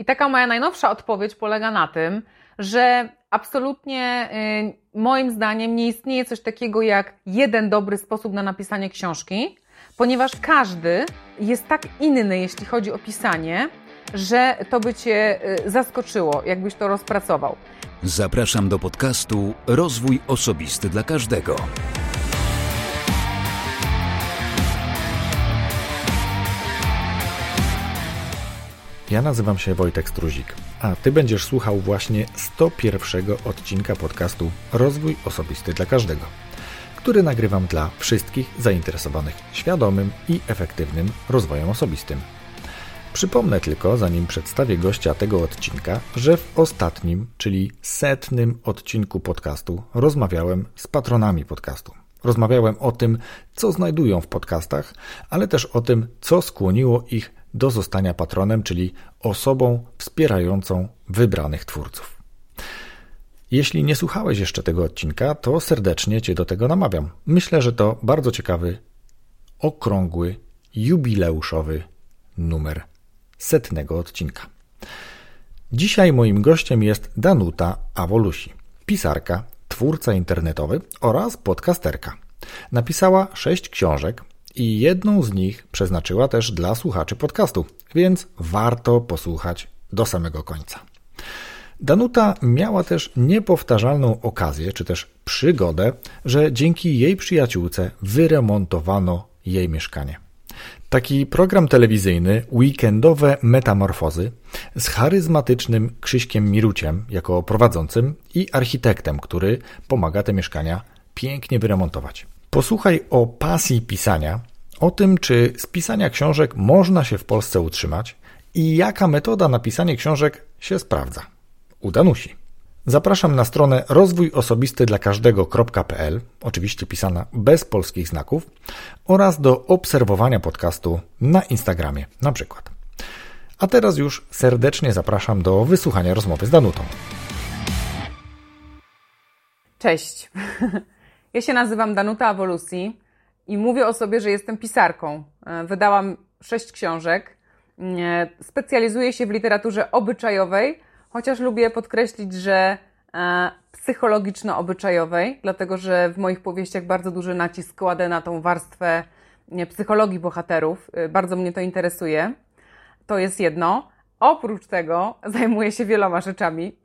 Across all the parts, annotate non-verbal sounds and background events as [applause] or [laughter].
I taka moja najnowsza odpowiedź polega na tym, że absolutnie y, moim zdaniem nie istnieje coś takiego jak jeden dobry sposób na napisanie książki, ponieważ każdy jest tak inny, jeśli chodzi o pisanie, że to by Cię y, zaskoczyło, jakbyś to rozpracował. Zapraszam do podcastu Rozwój Osobisty dla Każdego. Ja nazywam się Wojtek Struzik, a Ty będziesz słuchał właśnie 101 odcinka podcastu Rozwój Osobisty dla Każdego, który nagrywam dla wszystkich zainteresowanych świadomym i efektywnym rozwojem osobistym. Przypomnę tylko, zanim przedstawię gościa tego odcinka, że w ostatnim, czyli setnym odcinku podcastu rozmawiałem z patronami podcastu. Rozmawiałem o tym, co znajdują w podcastach, ale też o tym, co skłoniło ich do zostania patronem, czyli osobą wspierającą wybranych twórców. Jeśli nie słuchałeś jeszcze tego odcinka, to serdecznie Cię do tego namawiam. Myślę, że to bardzo ciekawy, okrągły, jubileuszowy numer setnego odcinka. Dzisiaj moim gościem jest Danuta Awolusi, pisarka, twórca internetowy oraz podcasterka. Napisała sześć książek, i jedną z nich przeznaczyła też dla słuchaczy podcastu, więc warto posłuchać do samego końca. Danuta miała też niepowtarzalną okazję, czy też przygodę, że dzięki jej przyjaciółce wyremontowano jej mieszkanie. Taki program telewizyjny Weekendowe Metamorfozy z charyzmatycznym Krzyśkiem Miruciem jako prowadzącym i architektem, który pomaga te mieszkania pięknie wyremontować. Posłuchaj o pasji pisania, o tym, czy z pisania książek można się w Polsce utrzymać i jaka metoda na pisanie książek się sprawdza. U Danusi. Zapraszam na stronę rozwój osobisty dla każdego.pl, oczywiście pisana bez polskich znaków, oraz do obserwowania podcastu na Instagramie na przykład. A teraz już serdecznie zapraszam do wysłuchania rozmowy z Danutą. Cześć. [laughs] Ja się nazywam Danuta Awolusi i mówię o sobie, że jestem pisarką. E, wydałam sześć książek. E, specjalizuję się w literaturze obyczajowej, chociaż lubię podkreślić, że e, psychologiczno-obyczajowej, dlatego że w moich powieściach bardzo duży nacisk kładę na tą warstwę psychologii bohaterów. Bardzo mnie to interesuje. To jest jedno. Oprócz tego [laughs] zajmuję się wieloma rzeczami.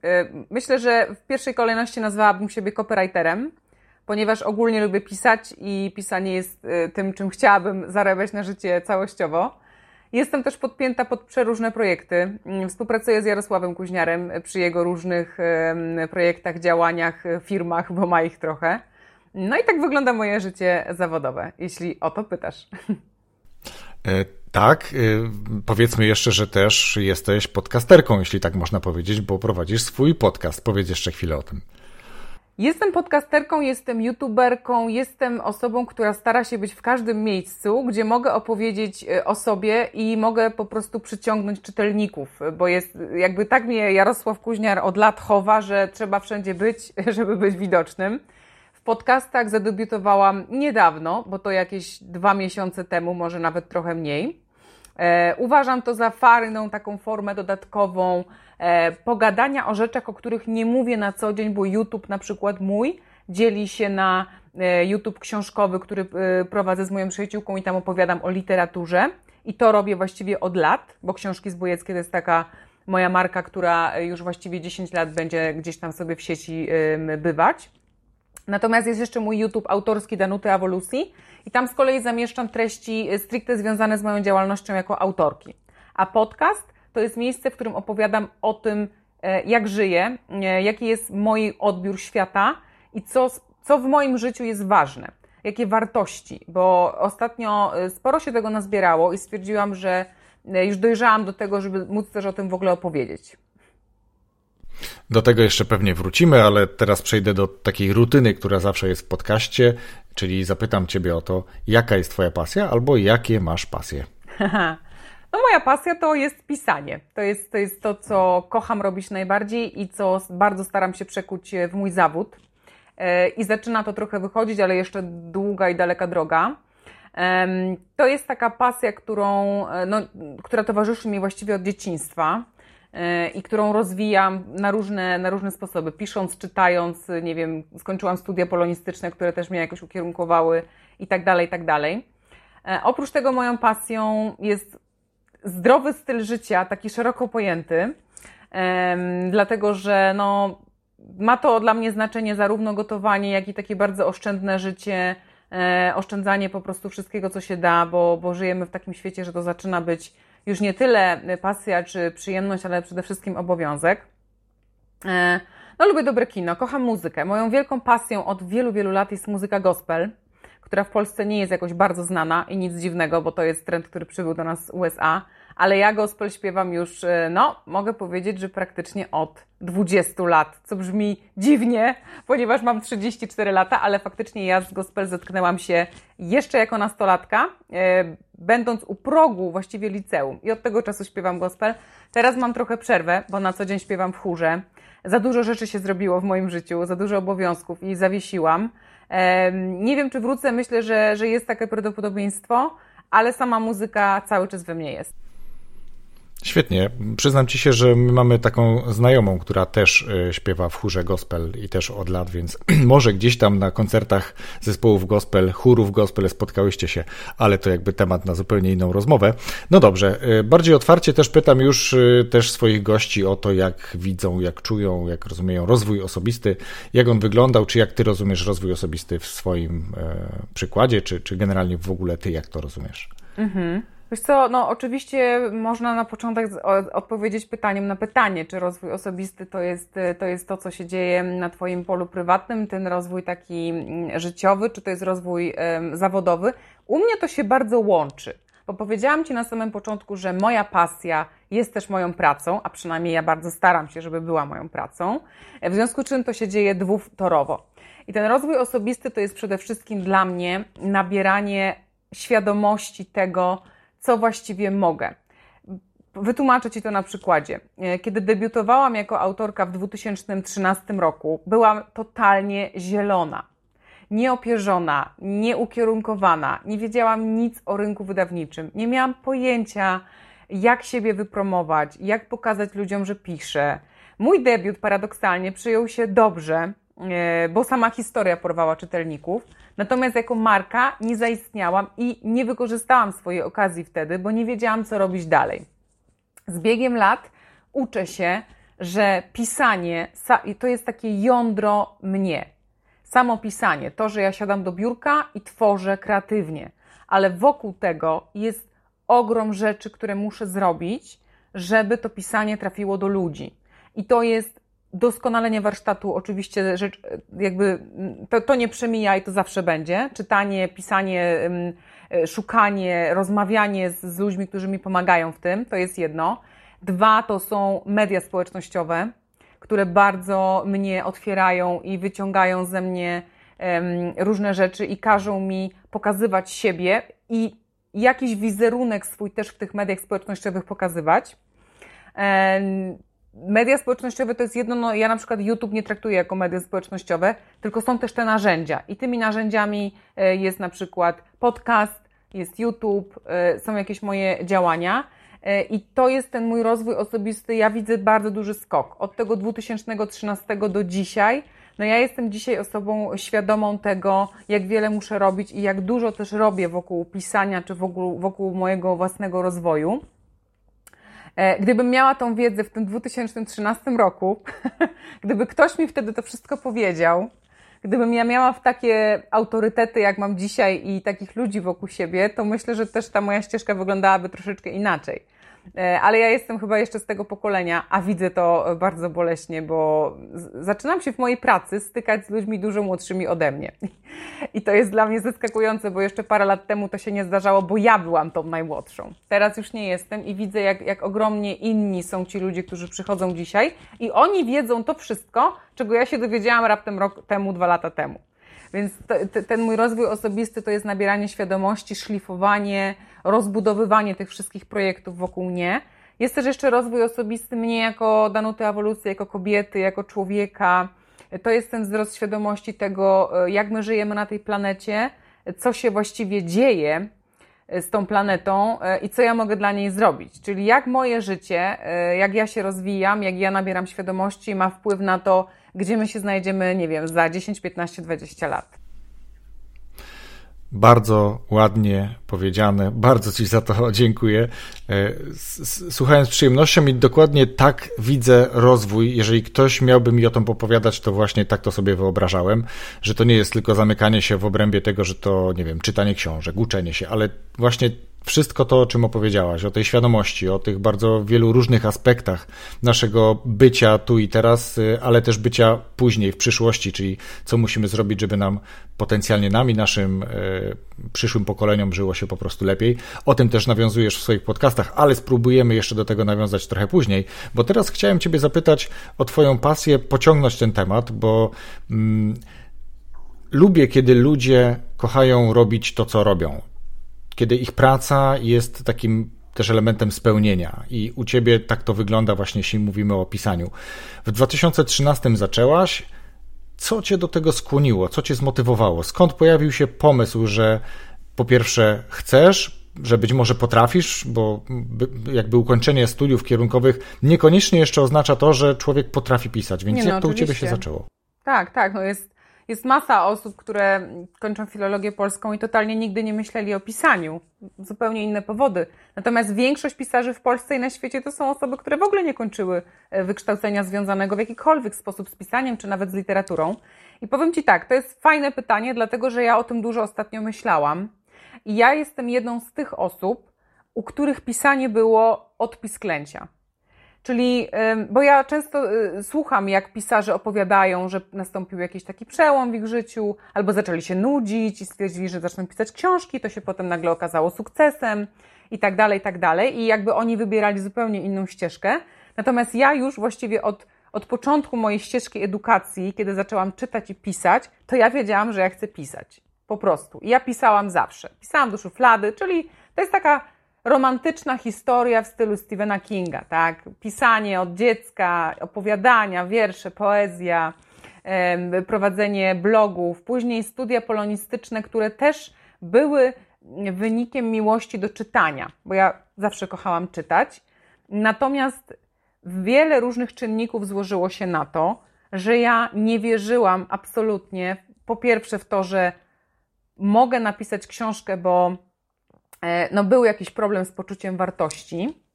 Myślę, że w pierwszej kolejności nazwałabym siebie copywriterem ponieważ ogólnie lubię pisać i pisanie jest y, tym, czym chciałabym zarabiać na życie całościowo. Jestem też podpięta pod przeróżne projekty. Mm, współpracuję z Jarosławem Kuźniarem przy jego różnych projektach, działaniach, firmach, bo ma ich trochę. No i tak wygląda moje życie zawodowe, jeśli o to pytasz. E, tak, e, powiedzmy jeszcze, że też jesteś podcasterką, jeśli tak można powiedzieć, bo prowadzisz swój podcast. Powiedz jeszcze chwilę o tym. Jestem podcasterką, jestem youtuberką, jestem osobą, która stara się być w każdym miejscu, gdzie mogę opowiedzieć e, o sobie i mogę po prostu przyciągnąć czytelników, bo jest jakby tak mnie Jarosław Kuźniar od lat chowa, że trzeba wszędzie być, [laughs] żeby być widocznym. W podcastach zadebiutowałam niedawno, bo to jakieś dwa miesiące temu, może nawet trochę mniej. E, uważam to za farną taką formę dodatkową e, pogadania o rzeczach, o których nie mówię na co dzień, bo YouTube na przykład mój dzieli się na e, YouTube książkowy, który prowadzę z moją przyjaciółką i tam opowiadam o literaturze. I to robię właściwie od lat, bo książki zbójeckie to jest taka moja marka, która już właściwie 10 lat będzie gdzieś tam sobie w sieci bywać. Natomiast jest jeszcze mój YouTube autorski Danuty Awolusi i tam z kolei zamieszczam treści stricte związane z moją działalnością jako autorki. A podcast to jest miejsce, w którym opowiadam o tym, e, jak żyję, e, jaki jest mój odbiór świata i co, co w moim życiu jest ważne, jakie wartości, bo ostatnio e, sporo się tego nazbierało i stwierdziłam, że już dojrzałam do tego, żeby móc też o tym w ogóle opowiedzieć. Do tego jeszcze pewnie wrócimy, ale teraz przejdę do takiej rutyny, która zawsze jest w podcaście, czyli zapytam Ciebie o to, jaka jest Twoja pasja albo jakie masz pasje. [laughs] No moja pasja to jest pisanie. To jest, to jest to, co kocham robić najbardziej i co bardzo staram się przekuć w mój zawód. E, I zaczyna to trochę wychodzić, ale jeszcze długa i daleka droga. To jest taka pasja, którą, e, no, która towarzyszy mi właściwie od dzieciństwa. I którą rozwijam na różne, na różne sposoby. Pisząc, czytając, nie wiem, skończyłam studia polonistyczne, które też mnie jakoś ukierunkowały i tak dalej, i tak dalej. Oprócz tego moją pasją jest zdrowy styl życia, taki szeroko pojęty, dlatego że no, ma to dla mnie znaczenie zarówno gotowanie, jak i takie bardzo oszczędne życie, e, oszczędzanie po prostu wszystkiego, co się da, bo, bo żyjemy w takim świecie, że to zaczyna być już nie tyle pasja czy przyjemność, ale przede wszystkim obowiązek. E, no, lubię dobre kino, kocham muzykę. Moją wielką pasją od wielu, wielu lat jest muzyka gospel, która w Polsce nie jest jakoś bardzo znana i nic dziwnego, bo to jest trend, który przybył do nas z USA ale ja gospel śpiewam już, e, no, mogę powiedzieć, że praktycznie od 20 lat, co brzmi dziwnie, ponieważ mam 34 lata, ale faktycznie ja z gospel zetknęłam się jeszcze jako nastolatka, e, będąc u progu właściwie liceum i od tego czasu śpiewam gospel. Teraz mam trochę przerwę, bo na co dzień śpiewam w chórze. Za dużo rzeczy się zrobiło w moim życiu, za dużo obowiązków i zawiesiłam. E, nie wiem, czy wrócę, myślę, że, że jest takie prawdopodobieństwo, ale sama muzyka cały czas we mnie jest. Świetnie. Przyznam ci się, że my mamy taką znajomą, która też e, śpiewa w chórze gospel i też od lat, więc [clears throat] może gdzieś tam na koncertach zespołów gospel, chórów gospel spotkałyście się, ale to jakby temat na zupełnie inną rozmowę. No dobrze, e, bardziej otwarcie też pytam już e, też swoich gości o to, jak widzą, jak czują, jak rozumieją rozwój osobisty, jak on wyglądał, czy jak ty rozumiesz rozwój osobisty w swoim przykładzie, czy, czy generalnie w ogóle ty jak to rozumiesz? Mhm. Wiesz co, no oczywiście można na początek odpowiedzieć pytaniem na pytanie, czy rozwój osobisty to jest, to jest to, co się dzieje na Twoim polu prywatnym, ten rozwój taki mm, życiowy, czy to jest rozwój um, zawodowy. U mnie to się bardzo łączy, bo powiedziałam Ci na samym początku, że moja pasja jest też moją pracą, a przynajmniej ja bardzo staram się, żeby była moją pracą, w związku z czym to się dzieje dwutorowo. I ten rozwój osobisty to jest przede wszystkim dla mnie nabieranie świadomości tego, co właściwie mogę. Wytłumaczę Ci to na przykładzie. E, kiedy debiutowałam jako autorka w 2013 roku, byłam totalnie zielona, nieopierzona, nieukierunkowana, nie wiedziałam nic o rynku wydawniczym, nie miałam pojęcia, jak siebie wypromować, jak pokazać ludziom, że piszę. Mój debiut paradoksalnie przyjął się dobrze, bo sama historia porwała czytelników Natomiast jako marka nie zaistniałam i nie wykorzystałam swojej okazji wtedy, bo nie wiedziałam, co robić dalej. Z biegiem lat uczę się, że pisanie to jest takie jądro mnie. Samo pisanie, to, że ja siadam do biurka i tworzę kreatywnie, ale wokół tego jest ogrom rzeczy, które muszę zrobić, żeby to pisanie trafiło do ludzi. I to jest doskonalenie warsztatu oczywiście rzecz, jakby to, to nie przemija i to zawsze będzie. Czytanie, pisanie, e, szukanie, rozmawianie z, z ludźmi, którzy mi pomagają w tym, to jest jedno. Dwa to są media społecznościowe, które bardzo mnie otwierają i wyciągają ze mnie różne rzeczy i każą mi pokazywać siebie i jakiś wizerunek swój też w tych mediach społecznościowych pokazywać media społecznościowe to jest jedno, no ja na przykład YouTube nie traktuję jako media społecznościowe, tylko są też te narzędzia. I tymi narzędziami e, jest na przykład podcast, jest YouTube, e, są jakieś moje działania. E, I to jest ten mój rozwój osobisty. Ja widzę bardzo duży skok. Od tego 2013 do dzisiaj. No ja jestem dzisiaj osobą świadomą tego, jak wiele muszę robić i jak dużo też robię wokół pisania czy wokół, wokół mojego własnego rozwoju. E, gdybym miała tą wiedzę w tym 2013 roku, [laughs] gdyby ktoś mi wtedy to wszystko powiedział, gdybym ja miała w takie autorytety, jak mam dzisiaj i takich ludzi wokół siebie, to myślę, że też ta moja ścieżka wyglądałaby troszeczkę inaczej. E, ale ja jestem chyba jeszcze z tego pokolenia, a widzę to bardzo boleśnie, bo zaczynam się w mojej pracy stykać z ludźmi dużo młodszymi ode mnie. I to jest dla mnie zaskakujące, bo jeszcze parę lat temu to się nie zdarzało, bo ja byłam tą najmłodszą. Teraz już nie jestem i widzę, jak, jak ogromnie inni są ci ludzie, którzy przychodzą dzisiaj i oni wiedzą to wszystko, czego ja się dowiedziałam raptem rok temu, dwa lata temu. Więc to, ten mój rozwój osobisty to jest nabieranie świadomości, szlifowanie, rozbudowywanie tych wszystkich projektów wokół mnie. Jest też jeszcze rozwój osobisty mnie jako Danuty ewolucji, jako kobiety, jako człowieka. To jest ten wzrost świadomości tego, jak my żyjemy na tej planecie, co się właściwie dzieje z tą planetą i co ja mogę dla niej zrobić. Czyli jak moje życie, jak ja się rozwijam, jak ja nabieram świadomości, ma wpływ na to, gdzie my się znajdziemy, nie wiem, za 10, 15, 20 lat. Bardzo ładnie powiedziane. Bardzo Ci za to [laughs] dziękuję. E, słuchając z przyjemnością i dokładnie tak widzę rozwój. Jeżeli ktoś miałby mi o tym opowiadać, to właśnie tak to sobie wyobrażałem, że to nie jest tylko zamykanie się w obrębie tego, że to, nie wiem, czytanie książek, uczenie się, ale właśnie wszystko to, o czym opowiedziałaś, o tej świadomości, o tych bardzo wielu różnych aspektach naszego bycia tu i teraz, y, ale też bycia później, w przyszłości, czyli co musimy zrobić, żeby nam potencjalnie nami, naszym y, przyszłym pokoleniom żyło się po prostu lepiej. O tym też nawiązujesz w swoich podcastach, ale spróbujemy jeszcze do tego nawiązać trochę później, bo teraz chciałem Ciebie zapytać o Twoją pasję, pociągnąć ten temat, bo. Mm, lubię, kiedy ludzie kochają robić to, co robią kiedy ich praca jest takim też elementem spełnienia. I u ciebie tak to wygląda właśnie, jeśli mówimy o pisaniu. W 2013 zaczęłaś. Co cię do tego skłoniło? Co cię zmotywowało? Skąd pojawił się pomysł, że po pierwsze chcesz, że być może potrafisz, bo jakby ukończenie studiów kierunkowych niekoniecznie jeszcze oznacza to, że człowiek potrafi pisać, więc no, jak to oczywiście. u ciebie się zaczęło? Tak, tak, no jest jest masa osób, które kończą filologię polską i totalnie nigdy nie myśleli o pisaniu. Zupełnie inne powody. Natomiast większość pisarzy w Polsce i na świecie to są osoby, które w ogóle nie kończyły e, wykształcenia związanego w jakikolwiek sposób z pisaniem, czy nawet z literaturą. I powiem Ci tak, to jest fajne pytanie, dlatego że ja o tym dużo ostatnio myślałam. I ja jestem jedną z tych osób, u których pisanie było odpis klęcia. Czyli, bo ja często y, słucham, jak pisarze opowiadają, że nastąpił jakiś taki przełom w ich życiu, albo zaczęli się nudzić i stwierdzili, że zaczną pisać książki, to się potem nagle okazało sukcesem i tak dalej, i tak dalej. I jakby oni wybierali zupełnie inną ścieżkę. Natomiast ja już właściwie od, od początku mojej ścieżki edukacji, kiedy zaczęłam czytać i pisać, to ja wiedziałam, że ja chcę pisać. Po prostu. I ja pisałam zawsze. Pisałam do szuflady, czyli to jest taka romantyczna historia w stylu Stephena Kinga, tak? Pisanie od dziecka, opowiadania, wiersze, poezja, prowadzenie blogów, później studia polonistyczne, które też były wynikiem miłości do czytania, bo ja zawsze kochałam czytać. Natomiast wiele różnych czynników złożyło się na to, że ja nie wierzyłam absolutnie, po pierwsze, w to, że mogę napisać książkę, bo no, był jakiś problem z poczuciem wartości.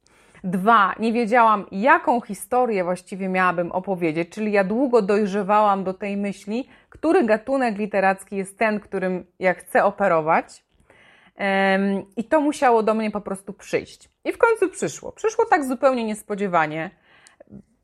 Dwa, nie wiedziałam, jaką historię właściwie miałabym opowiedzieć, czyli ja długo dojrzewałam do tej myśli, który gatunek literacki jest ten, którym ja chcę operować. I to musiało do mnie po prostu przyjść. I w końcu przyszło. Przyszło tak zupełnie niespodziewanie.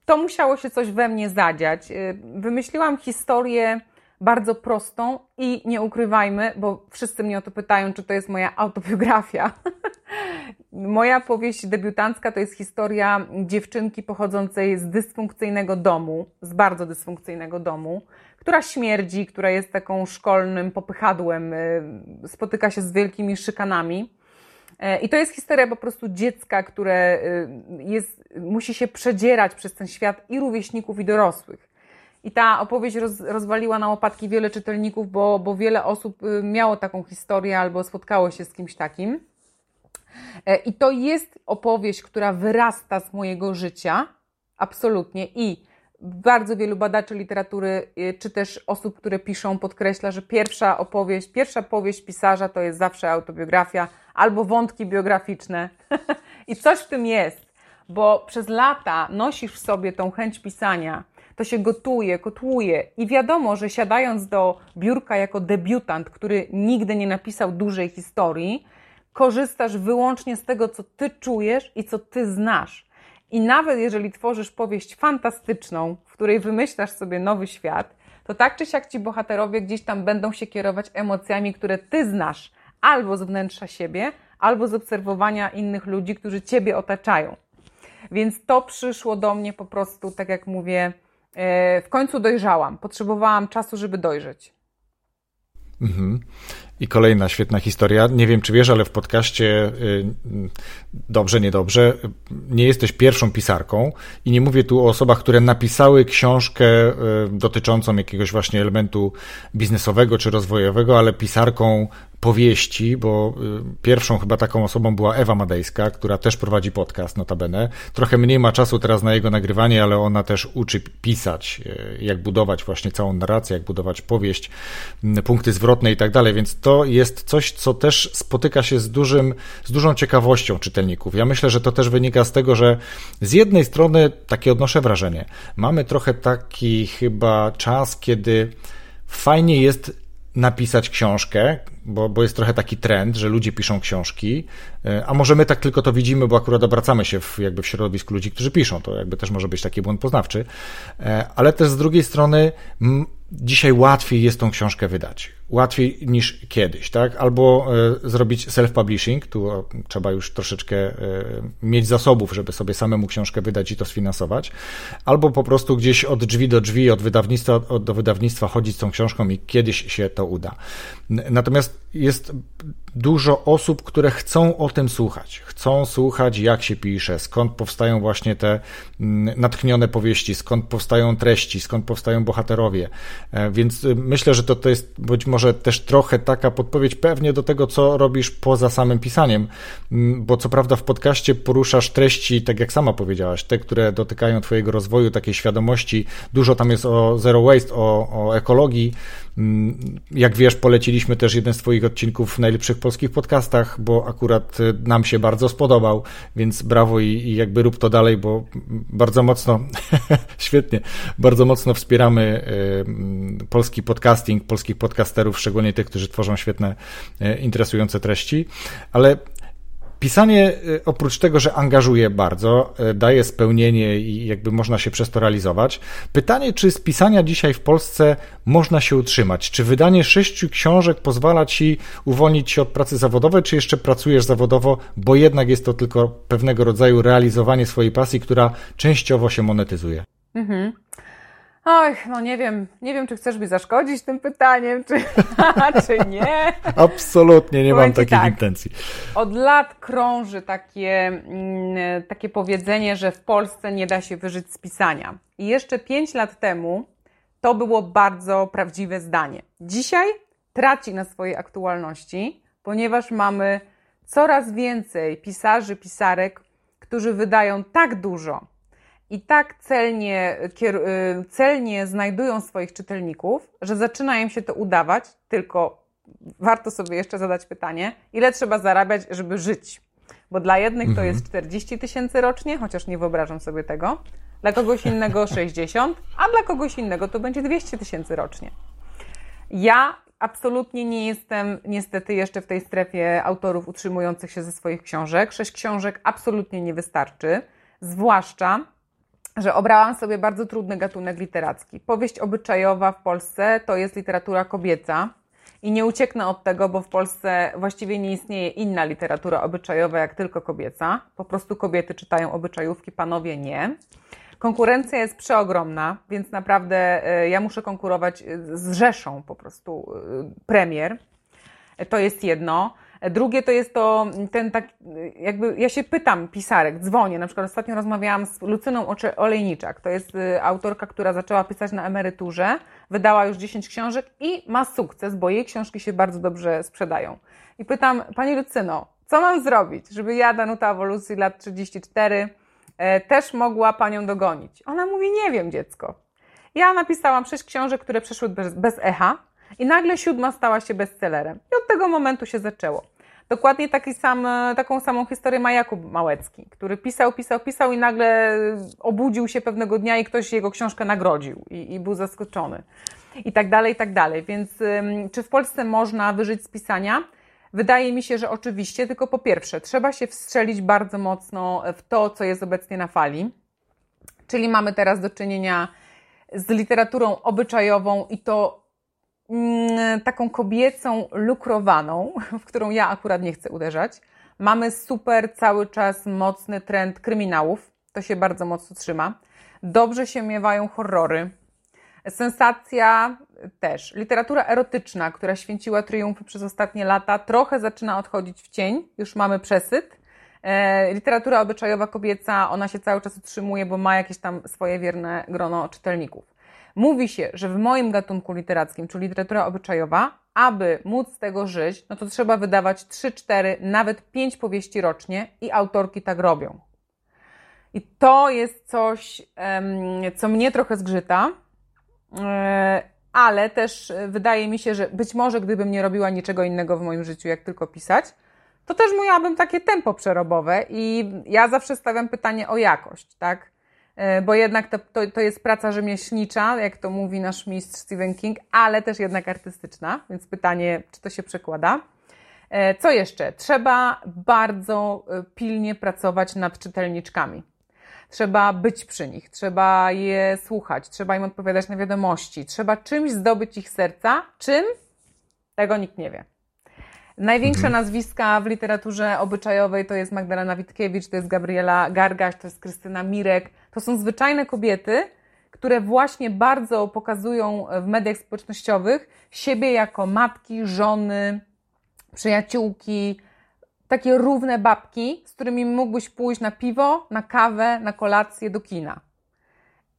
To musiało się coś we mnie zadziać. E, wymyśliłam historię bardzo prostą i nie ukrywajmy, bo wszyscy mnie o to pytają, czy to jest moja autobiografia. [laughs] moja powieść debiutancka to jest historia dziewczynki pochodzącej z dysfunkcyjnego domu, z bardzo dysfunkcyjnego domu, która śmierdzi, która jest taką szkolnym popychadłem, y, spotyka się z wielkimi szykanami. E, I to jest historia po prostu dziecka, które y, jest, musi się przedzierać przez ten świat i rówieśników, i dorosłych. I ta opowieść roz, rozwaliła na łopatki wiele czytelników, bo, bo wiele osób y, miało taką historię albo spotkało się z kimś takim. E, I to jest opowieść, która wyrasta z mojego życia, absolutnie. I bardzo wielu badaczy literatury, y, czy też osób, które piszą, podkreśla, że pierwsza opowieść, pierwsza powieść pisarza to jest zawsze autobiografia albo wątki biograficzne. [laughs] I coś w tym jest, bo przez lata nosisz w sobie tą chęć pisania to się gotuje, kotłuje i wiadomo, że siadając do biurka jako debiutant, który nigdy nie napisał dużej historii, korzystasz wyłącznie z tego, co ty czujesz i co ty znasz. I nawet jeżeli tworzysz powieść fantastyczną, w której wymyślasz sobie nowy świat, to tak czy siak ci bohaterowie gdzieś tam będą się kierować emocjami, które ty znasz, albo z wnętrza siebie, albo z obserwowania innych ludzi, którzy ciebie otaczają. Więc to przyszło do mnie po prostu, tak jak mówię, w końcu dojrzałam. Potrzebowałam czasu, żeby dojrzeć. Mhm. I kolejna świetna historia. Nie wiem, czy wiesz, ale w podcaście y, dobrze, niedobrze, nie jesteś pierwszą pisarką i nie mówię tu o osobach, które napisały książkę y, dotyczącą jakiegoś właśnie elementu biznesowego czy rozwojowego, ale pisarką powieści, bo y, pierwszą chyba taką osobą była Ewa Madejska, która też prowadzi podcast notabene. Trochę mniej ma czasu teraz na jego nagrywanie, ale ona też uczy pisać, y, jak budować właśnie całą narrację, jak budować powieść, punkty zwrotne i tak dalej, więc to jest coś, co też spotyka się z, dużym, z dużą ciekawością czytelników. Ja myślę, że to też wynika z tego, że z jednej strony, takie odnoszę wrażenie, mamy trochę taki chyba czas, kiedy fajnie jest napisać książkę, bo, bo jest trochę taki trend, że ludzie piszą książki, e, a może my tak tylko to widzimy, bo akurat obracamy się w, jakby w środowisku ludzi, którzy piszą, to jakby też może być taki błąd poznawczy, e, ale też z drugiej strony dzisiaj łatwiej jest tą książkę wydać. Łatwiej niż kiedyś, tak? Albo y, zrobić self-publishing, tu o, trzeba już troszeczkę y, mieć zasobów, żeby sobie samemu książkę wydać i to sfinansować, albo po prostu gdzieś od drzwi do drzwi, od wydawnictwa do wydawnictwa chodzić z tą książką i kiedyś się to uda. Natomiast jest dużo osób, które chcą o tym słuchać. Chcą słuchać, jak się pisze, skąd powstają właśnie te natchnione powieści, skąd powstają treści, skąd powstają bohaterowie. E, więc myślę, że to, to jest być może też trochę taka podpowiedź pewnie do tego, co robisz poza samym pisaniem, mm, bo co prawda w podcaście poruszasz treści, tak jak sama powiedziałaś, te, które dotykają Twojego rozwoju, takiej świadomości. Dużo tam jest o zero waste, o, o ekologii. Mm, jak wiesz, poleciliśmy też jeden z Twoich odcinków w najlepszych polskich podcastach, bo akurat y, nam się bardzo spodobał, więc brawo i, i jakby rób to dalej, bo bardzo mocno, [laughs] świetnie, bardzo mocno wspieramy y, polski podcasting, polskich podcasterów, szczególnie tych, którzy tworzą świetne, y, interesujące treści, ale Pisanie y, oprócz tego, że angażuje bardzo, y, daje spełnienie i jakby można się przez to realizować. Pytanie, czy z pisania dzisiaj w Polsce można się utrzymać? Czy wydanie sześciu książek pozwala ci uwolnić się od pracy zawodowej, czy jeszcze pracujesz zawodowo, bo jednak jest to tylko pewnego rodzaju realizowanie swojej pasji, która częściowo się monetyzuje? Mhm. Oj, no nie wiem, nie wiem, czy chcesz mi zaszkodzić tym pytaniem, czy, [laughs] czy nie. Absolutnie nie mam takiej tak, intencji. Od lat krąży takie, mm, takie powiedzenie, że w Polsce nie da się wyżyć z pisania. I jeszcze pięć lat temu to było bardzo prawdziwe zdanie. Dzisiaj traci na swojej aktualności, ponieważ mamy coraz więcej pisarzy, pisarek, którzy wydają tak dużo, i tak celnie, y, celnie znajdują swoich czytelników, że zaczyna im się to udawać, tylko warto sobie jeszcze zadać pytanie, ile trzeba zarabiać, żeby żyć. Bo dla jednych to jest 40 mhm. tysięcy rocznie, chociaż nie wyobrażam sobie tego, dla kogoś innego [laughs] 60, a dla kogoś innego to będzie 200 tysięcy rocznie. Ja absolutnie nie jestem niestety jeszcze w tej strefie autorów utrzymujących się ze swoich książek. Sześć książek absolutnie nie wystarczy, zwłaszcza że obrałam sobie bardzo trudny gatunek literacki. Powieść obyczajowa w Polsce to jest literatura kobieca. I nie ucieknę od tego, bo w Polsce właściwie nie istnieje inna literatura obyczajowa jak tylko kobieca. Po prostu kobiety czytają obyczajówki, panowie nie. Konkurencja jest przeogromna, więc naprawdę e, ja muszę konkurować z rzeszą po prostu e, premier. To jest jedno. Drugie to jest to ten tak, jakby ja się pytam pisarek, dzwonię. Na przykład ostatnio rozmawiałam z Lucyną Olejniczak. To jest y, autorka, która zaczęła pisać na emeryturze, wydała już 10 książek i ma sukces, bo jej książki się bardzo dobrze sprzedają. I pytam, Pani Lucyno, co mam zrobić, żeby ja, Danuta Ewolucji lat 34, e, też mogła Panią dogonić? Ona mówi, nie wiem dziecko. Ja napisałam sześć książek, które przeszły bez, bez echa, i nagle siódma stała się bestsellerem. I od tego momentu się zaczęło. Dokładnie taki sam, taką samą historię ma Jakub Małecki, który pisał, pisał, pisał i nagle obudził się pewnego dnia i ktoś jego książkę nagrodził i, i był zaskoczony. I tak dalej, i tak dalej. Więc czy w Polsce można wyżyć z pisania? Wydaje mi się, że oczywiście, tylko po pierwsze, trzeba się wstrzelić bardzo mocno w to, co jest obecnie na fali. Czyli mamy teraz do czynienia z literaturą obyczajową i to taką kobiecą lukrowaną, w którą ja akurat nie chcę uderzać. Mamy super cały czas mocny trend kryminałów. To się bardzo mocno trzyma. Dobrze się miewają horrory. Sensacja też. Literatura erotyczna, która święciła triumfy przez ostatnie lata, trochę zaczyna odchodzić w cień, już mamy przesyt. E, literatura obyczajowa kobieca, ona się cały czas utrzymuje, bo ma jakieś tam swoje wierne grono czytelników. Mówi się, że w moim gatunku literackim, czyli literatura obyczajowa, aby móc z tego żyć, no to trzeba wydawać 3, 4, nawet 5 powieści rocznie i autorki tak robią. I to jest coś, co mnie trochę zgrzyta, e, ale też wydaje mi się, że być może gdybym nie robiła niczego innego w moim życiu, jak tylko pisać, to też miałabym takie tempo przerobowe i ja zawsze stawiam pytanie o jakość, tak? E, bo jednak to, to, to, jest praca rzemieślnicza, jak to mówi nasz mistrz Stephen King, ale też jednak artystyczna, więc pytanie, czy to się przekłada. E, co jeszcze? Trzeba bardzo e, pilnie pracować nad czytelniczkami. Trzeba być przy nich, trzeba je słuchać, trzeba im odpowiadać na wiadomości, trzeba czymś zdobyć ich serca. Czym? Tego nikt nie wie. Największe mhm. nazwiska w literaturze obyczajowej to jest Magdalena Witkiewicz, to jest Gabriela Gargaś, to jest Krystyna Mirek. To są zwyczajne kobiety, które właśnie bardzo pokazują w mediach społecznościowych siebie jako matki, żony, przyjaciółki, takie równe babki, z którymi mógłbyś pójść na piwo, na kawę, na kolację, do kina.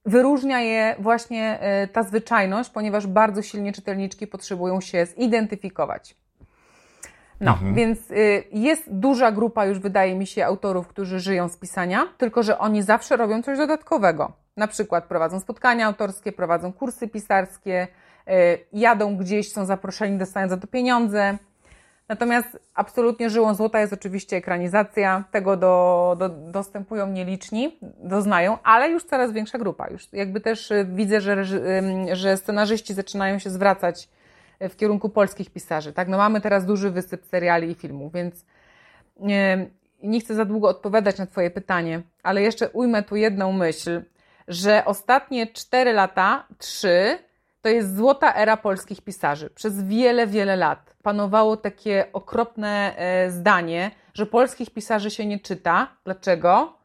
Wyróżnia je właśnie e, ta zwyczajność, ponieważ bardzo silnie czytelniczki potrzebują się zidentyfikować. No, mhm. więc y, jest duża grupa już, wydaje mi się, autorów, którzy żyją z pisania, tylko że oni zawsze robią coś dodatkowego. Na przykład prowadzą spotkania autorskie, prowadzą kursy pisarskie, y, jadą gdzieś, są zaproszeni, dostają za to pieniądze. Natomiast absolutnie żyłą złota jest oczywiście ekranizacja. Tego do, do, dostępują nieliczni, doznają, ale już coraz większa grupa. Już jakby też y, widzę, że, że scenarzyści zaczynają się zwracać w kierunku polskich pisarzy. Tak? No mamy teraz duży wysyp seriali i filmów, więc nie, nie chcę za długo odpowiadać na Twoje pytanie, ale jeszcze ujmę tu jedną myśl, że ostatnie 4 lata, 3, to jest złota era polskich pisarzy. Przez wiele, wiele lat panowało takie okropne e, zdanie, że polskich pisarzy się nie czyta. Dlaczego?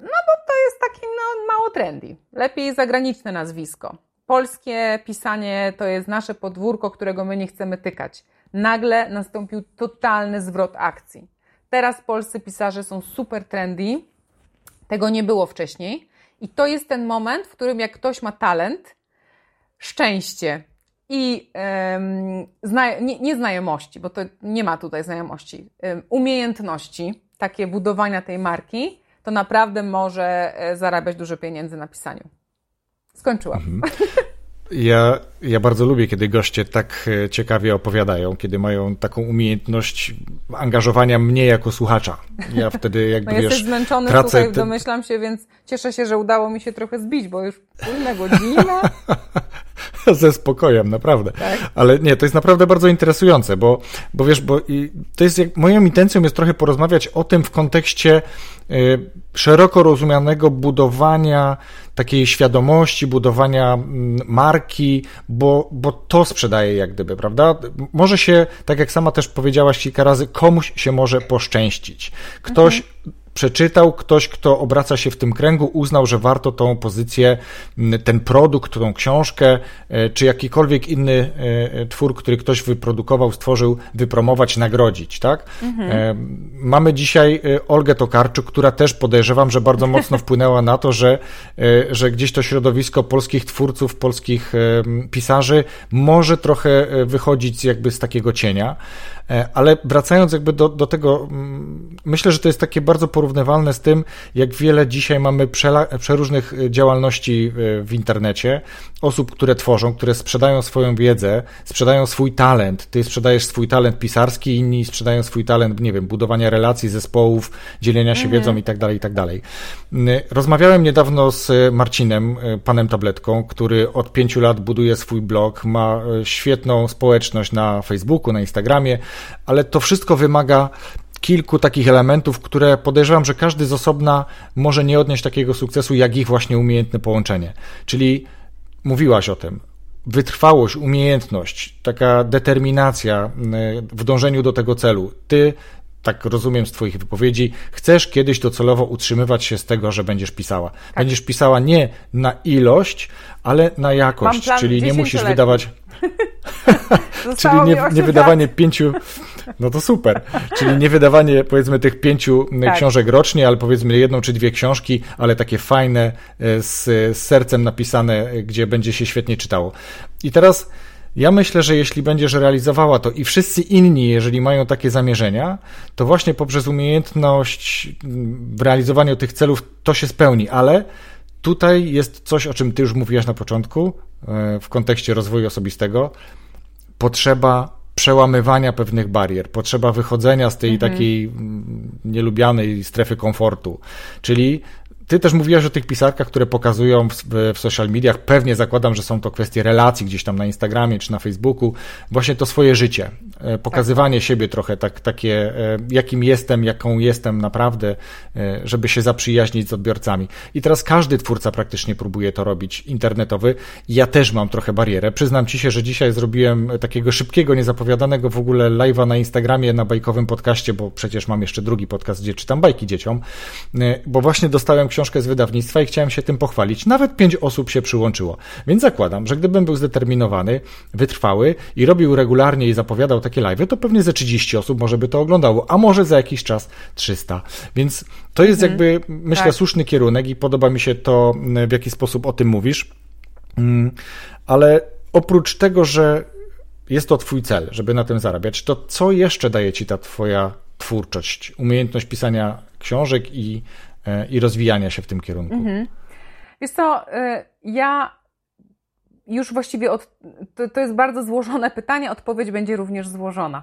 No bo to jest taki no, mało trendy. Lepiej zagraniczne nazwisko polskie pisanie to jest nasze podwórko, którego my nie chcemy tykać. Nagle nastąpił totalny zwrot akcji. Teraz polscy pisarze są super trendy. Tego nie było wcześniej. I to jest ten moment, w którym jak ktoś ma talent, szczęście i um, zna, nie, nie, znajomości, bo to nie ma tutaj znajomości, um, umiejętności, takie budowania tej marki, to naprawdę może e, zarabiać dużo pieniędzy na pisaniu. Skończyłam. Mhm. Ja, ja bardzo lubię, kiedy goście tak e, ciekawie opowiadają, kiedy mają taką umiejętność angażowania mnie jako słuchacza. Ja [laughs] wtedy jakby, no jesteś zmęczony, tracę słuchaj, ten... domyślam się, więc cieszę się, że udało mi się trochę zbić, bo już późna godzina. [laughs] [laughs] Ze spokojem, naprawdę. Tak? Ale nie, to jest naprawdę bardzo interesujące, bo, bo wiesz, bo to jest, jak, moją intencją jest trochę porozmawiać o tym w kontekście y, szeroko rozumianego budowania takiej świadomości, budowania mm, marki, bo, bo to sprzedaje jak gdyby, prawda? Może się, tak jak sama też powiedziałaś kilka razy, komuś się może poszczęścić. Ktoś mhm przeczytał, ktoś, kto obraca się w tym kręgu, uznał, że warto tą pozycję, ten produkt, tą książkę, e, czy jakikolwiek inny e, e, twór, który ktoś wyprodukował, stworzył, wypromować, nagrodzić, tak? Mhm. Mamy dzisiaj Olgę Tokarczuk, która też podejrzewam, że bardzo mocno [laughs] wpłynęła na to, że, że gdzieś to środowisko polskich twórców, polskich pisarzy może trochę wychodzić jakby z takiego cienia. Ale wracając jakby do, do tego, myślę, że to jest takie bardzo porównywalne z tym, jak wiele dzisiaj mamy przeróżnych y, działalności y, w internecie, osób, które tworzą, które sprzedają swoją wiedzę, sprzedają swój talent. Ty sprzedajesz swój talent pisarski, inni sprzedają swój talent, nie wiem, budowania relacji, zespołów, dzielenia się mhm. wiedzą i tak dalej, i tak dalej. Rozmawiałem niedawno z Marcinem, panem Tabletką, który od pięciu lat buduje swój blog, ma świetną społeczność na Facebooku, na Instagramie, ale to wszystko wymaga kilku takich elementów, które podejrzewam, że każdy z osobna może nie odnieść takiego sukcesu, jak ich właśnie umiejętne połączenie. Czyli mówiłaś o tym, wytrwałość, umiejętność, taka determinacja w dążeniu do tego celu. Ty tak rozumiem z Twoich wypowiedzi, chcesz kiedyś docelowo utrzymywać się z tego, że będziesz pisała. Tak. Będziesz pisała nie na ilość, ale na jakość, czyli nie musisz wydawać. [laughs] czyli nie, nie wydawanie pięciu. No to super. Czyli nie wydawanie powiedzmy tych pięciu tak. książek rocznie, ale powiedzmy jedną czy dwie książki, ale takie fajne, e, z, z sercem napisane, gdzie będzie się świetnie czytało. I teraz ja myślę, że jeśli będziesz realizowała to i wszyscy inni, jeżeli mają takie zamierzenia, to właśnie poprzez umiejętność w realizowaniu tych celów to się spełni, ale tutaj jest coś, o czym ty już mówiłaś na początku, w kontekście rozwoju osobistego. Potrzeba przełamywania pewnych barier, potrzeba wychodzenia z tej mhm. takiej mm, nielubianej strefy komfortu. Czyli ty też mówiłaś o tych pisarkach, które pokazują w, w, social mediach. Pewnie zakładam, że są to kwestie relacji gdzieś tam na Instagramie czy na Facebooku. Właśnie to swoje życie. E, pokazywanie tak. siebie trochę, tak, takie, e, jakim jestem, jaką jestem naprawdę, e, żeby się zaprzyjaźnić z odbiorcami. I teraz każdy twórca praktycznie próbuje to robić, internetowy. Ja też mam trochę barierę. Przyznam ci się, że dzisiaj zrobiłem takiego szybkiego, niezapowiadanego w ogóle live'a na Instagramie, na bajkowym podcaście, bo przecież mam jeszcze drugi podcast, gdzie czytam bajki dzieciom, bo właśnie dostałem książkę z wydawnictwa i chciałem się tym pochwalić. Nawet pięć osób się przyłączyło. Więc zakładam, że gdybym był zdeterminowany, wytrwały i robił regularnie i zapowiadał takie live'y, to pewnie ze 30 osób może by to oglądało, a może za jakiś czas 300. Więc to jest mhm. jakby, myślę, tak. słuszny kierunek i podoba mi się to, w jaki sposób o tym mówisz. Mm, ale oprócz tego, że jest to Twój cel, żeby na tym zarabiać, to co jeszcze daje Ci ta Twoja twórczość, umiejętność pisania książek i i rozwijania się w tym kierunku? Mhm. Wiesz co, e, ja już właściwie od, to, to jest bardzo złożone pytanie, odpowiedź będzie również złożona.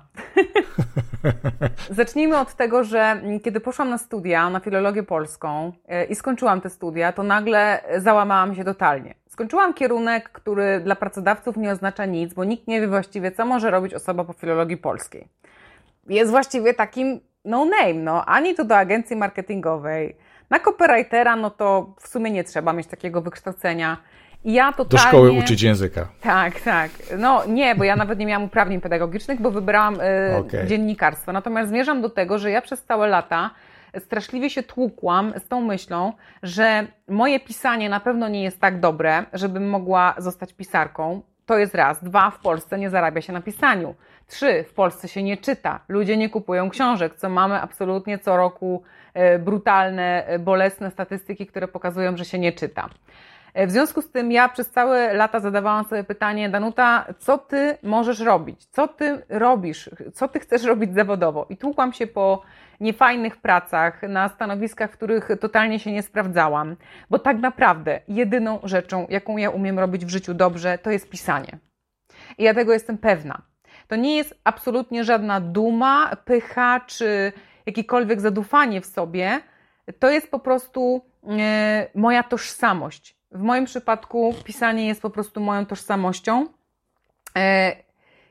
[laughs] Zacznijmy od tego, że kiedy poszłam na studia, na filologię polską e, i skończyłam te studia, to nagle załamałam się totalnie. Skończyłam kierunek, który dla pracodawców nie oznacza nic, bo nikt nie wie właściwie, co może robić osoba po filologii polskiej. Jest właściwie takim no name, no, ani to do agencji marketingowej, na copywritera, no to w sumie nie trzeba mieć takiego wykształcenia. I ja totalnie... Do szkoły uczyć języka. Tak, tak. No nie, bo ja nawet nie miałam uprawnień pedagogicznych, bo wybrałam y, okay. dziennikarstwo. Natomiast zmierzam do tego, że ja przez całe lata straszliwie się tłukłam z tą myślą, że moje pisanie na pewno nie jest tak dobre, żebym mogła zostać pisarką. To jest raz. Dwa, w Polsce nie zarabia się na pisaniu. Trzy, w Polsce się nie czyta. Ludzie nie kupują książek, co mamy absolutnie co roku e, brutalne, e, bolesne statystyki, które pokazują, że się nie czyta. E, w związku z tym ja przez całe lata zadawałam sobie pytanie, Danuta, co ty możesz robić? Co ty robisz? Co ty chcesz robić zawodowo? I tłukłam się po niefajnych pracach, na stanowiskach, w których totalnie się nie sprawdzałam, bo tak naprawdę jedyną rzeczą, jaką ja umiem robić w życiu dobrze, to jest pisanie. I ja tego jestem pewna. To nie jest absolutnie żadna duma, pycha czy jakiekolwiek zadufanie w sobie. To jest po prostu e, moja tożsamość. W moim przypadku pisanie jest po prostu moją tożsamością. E,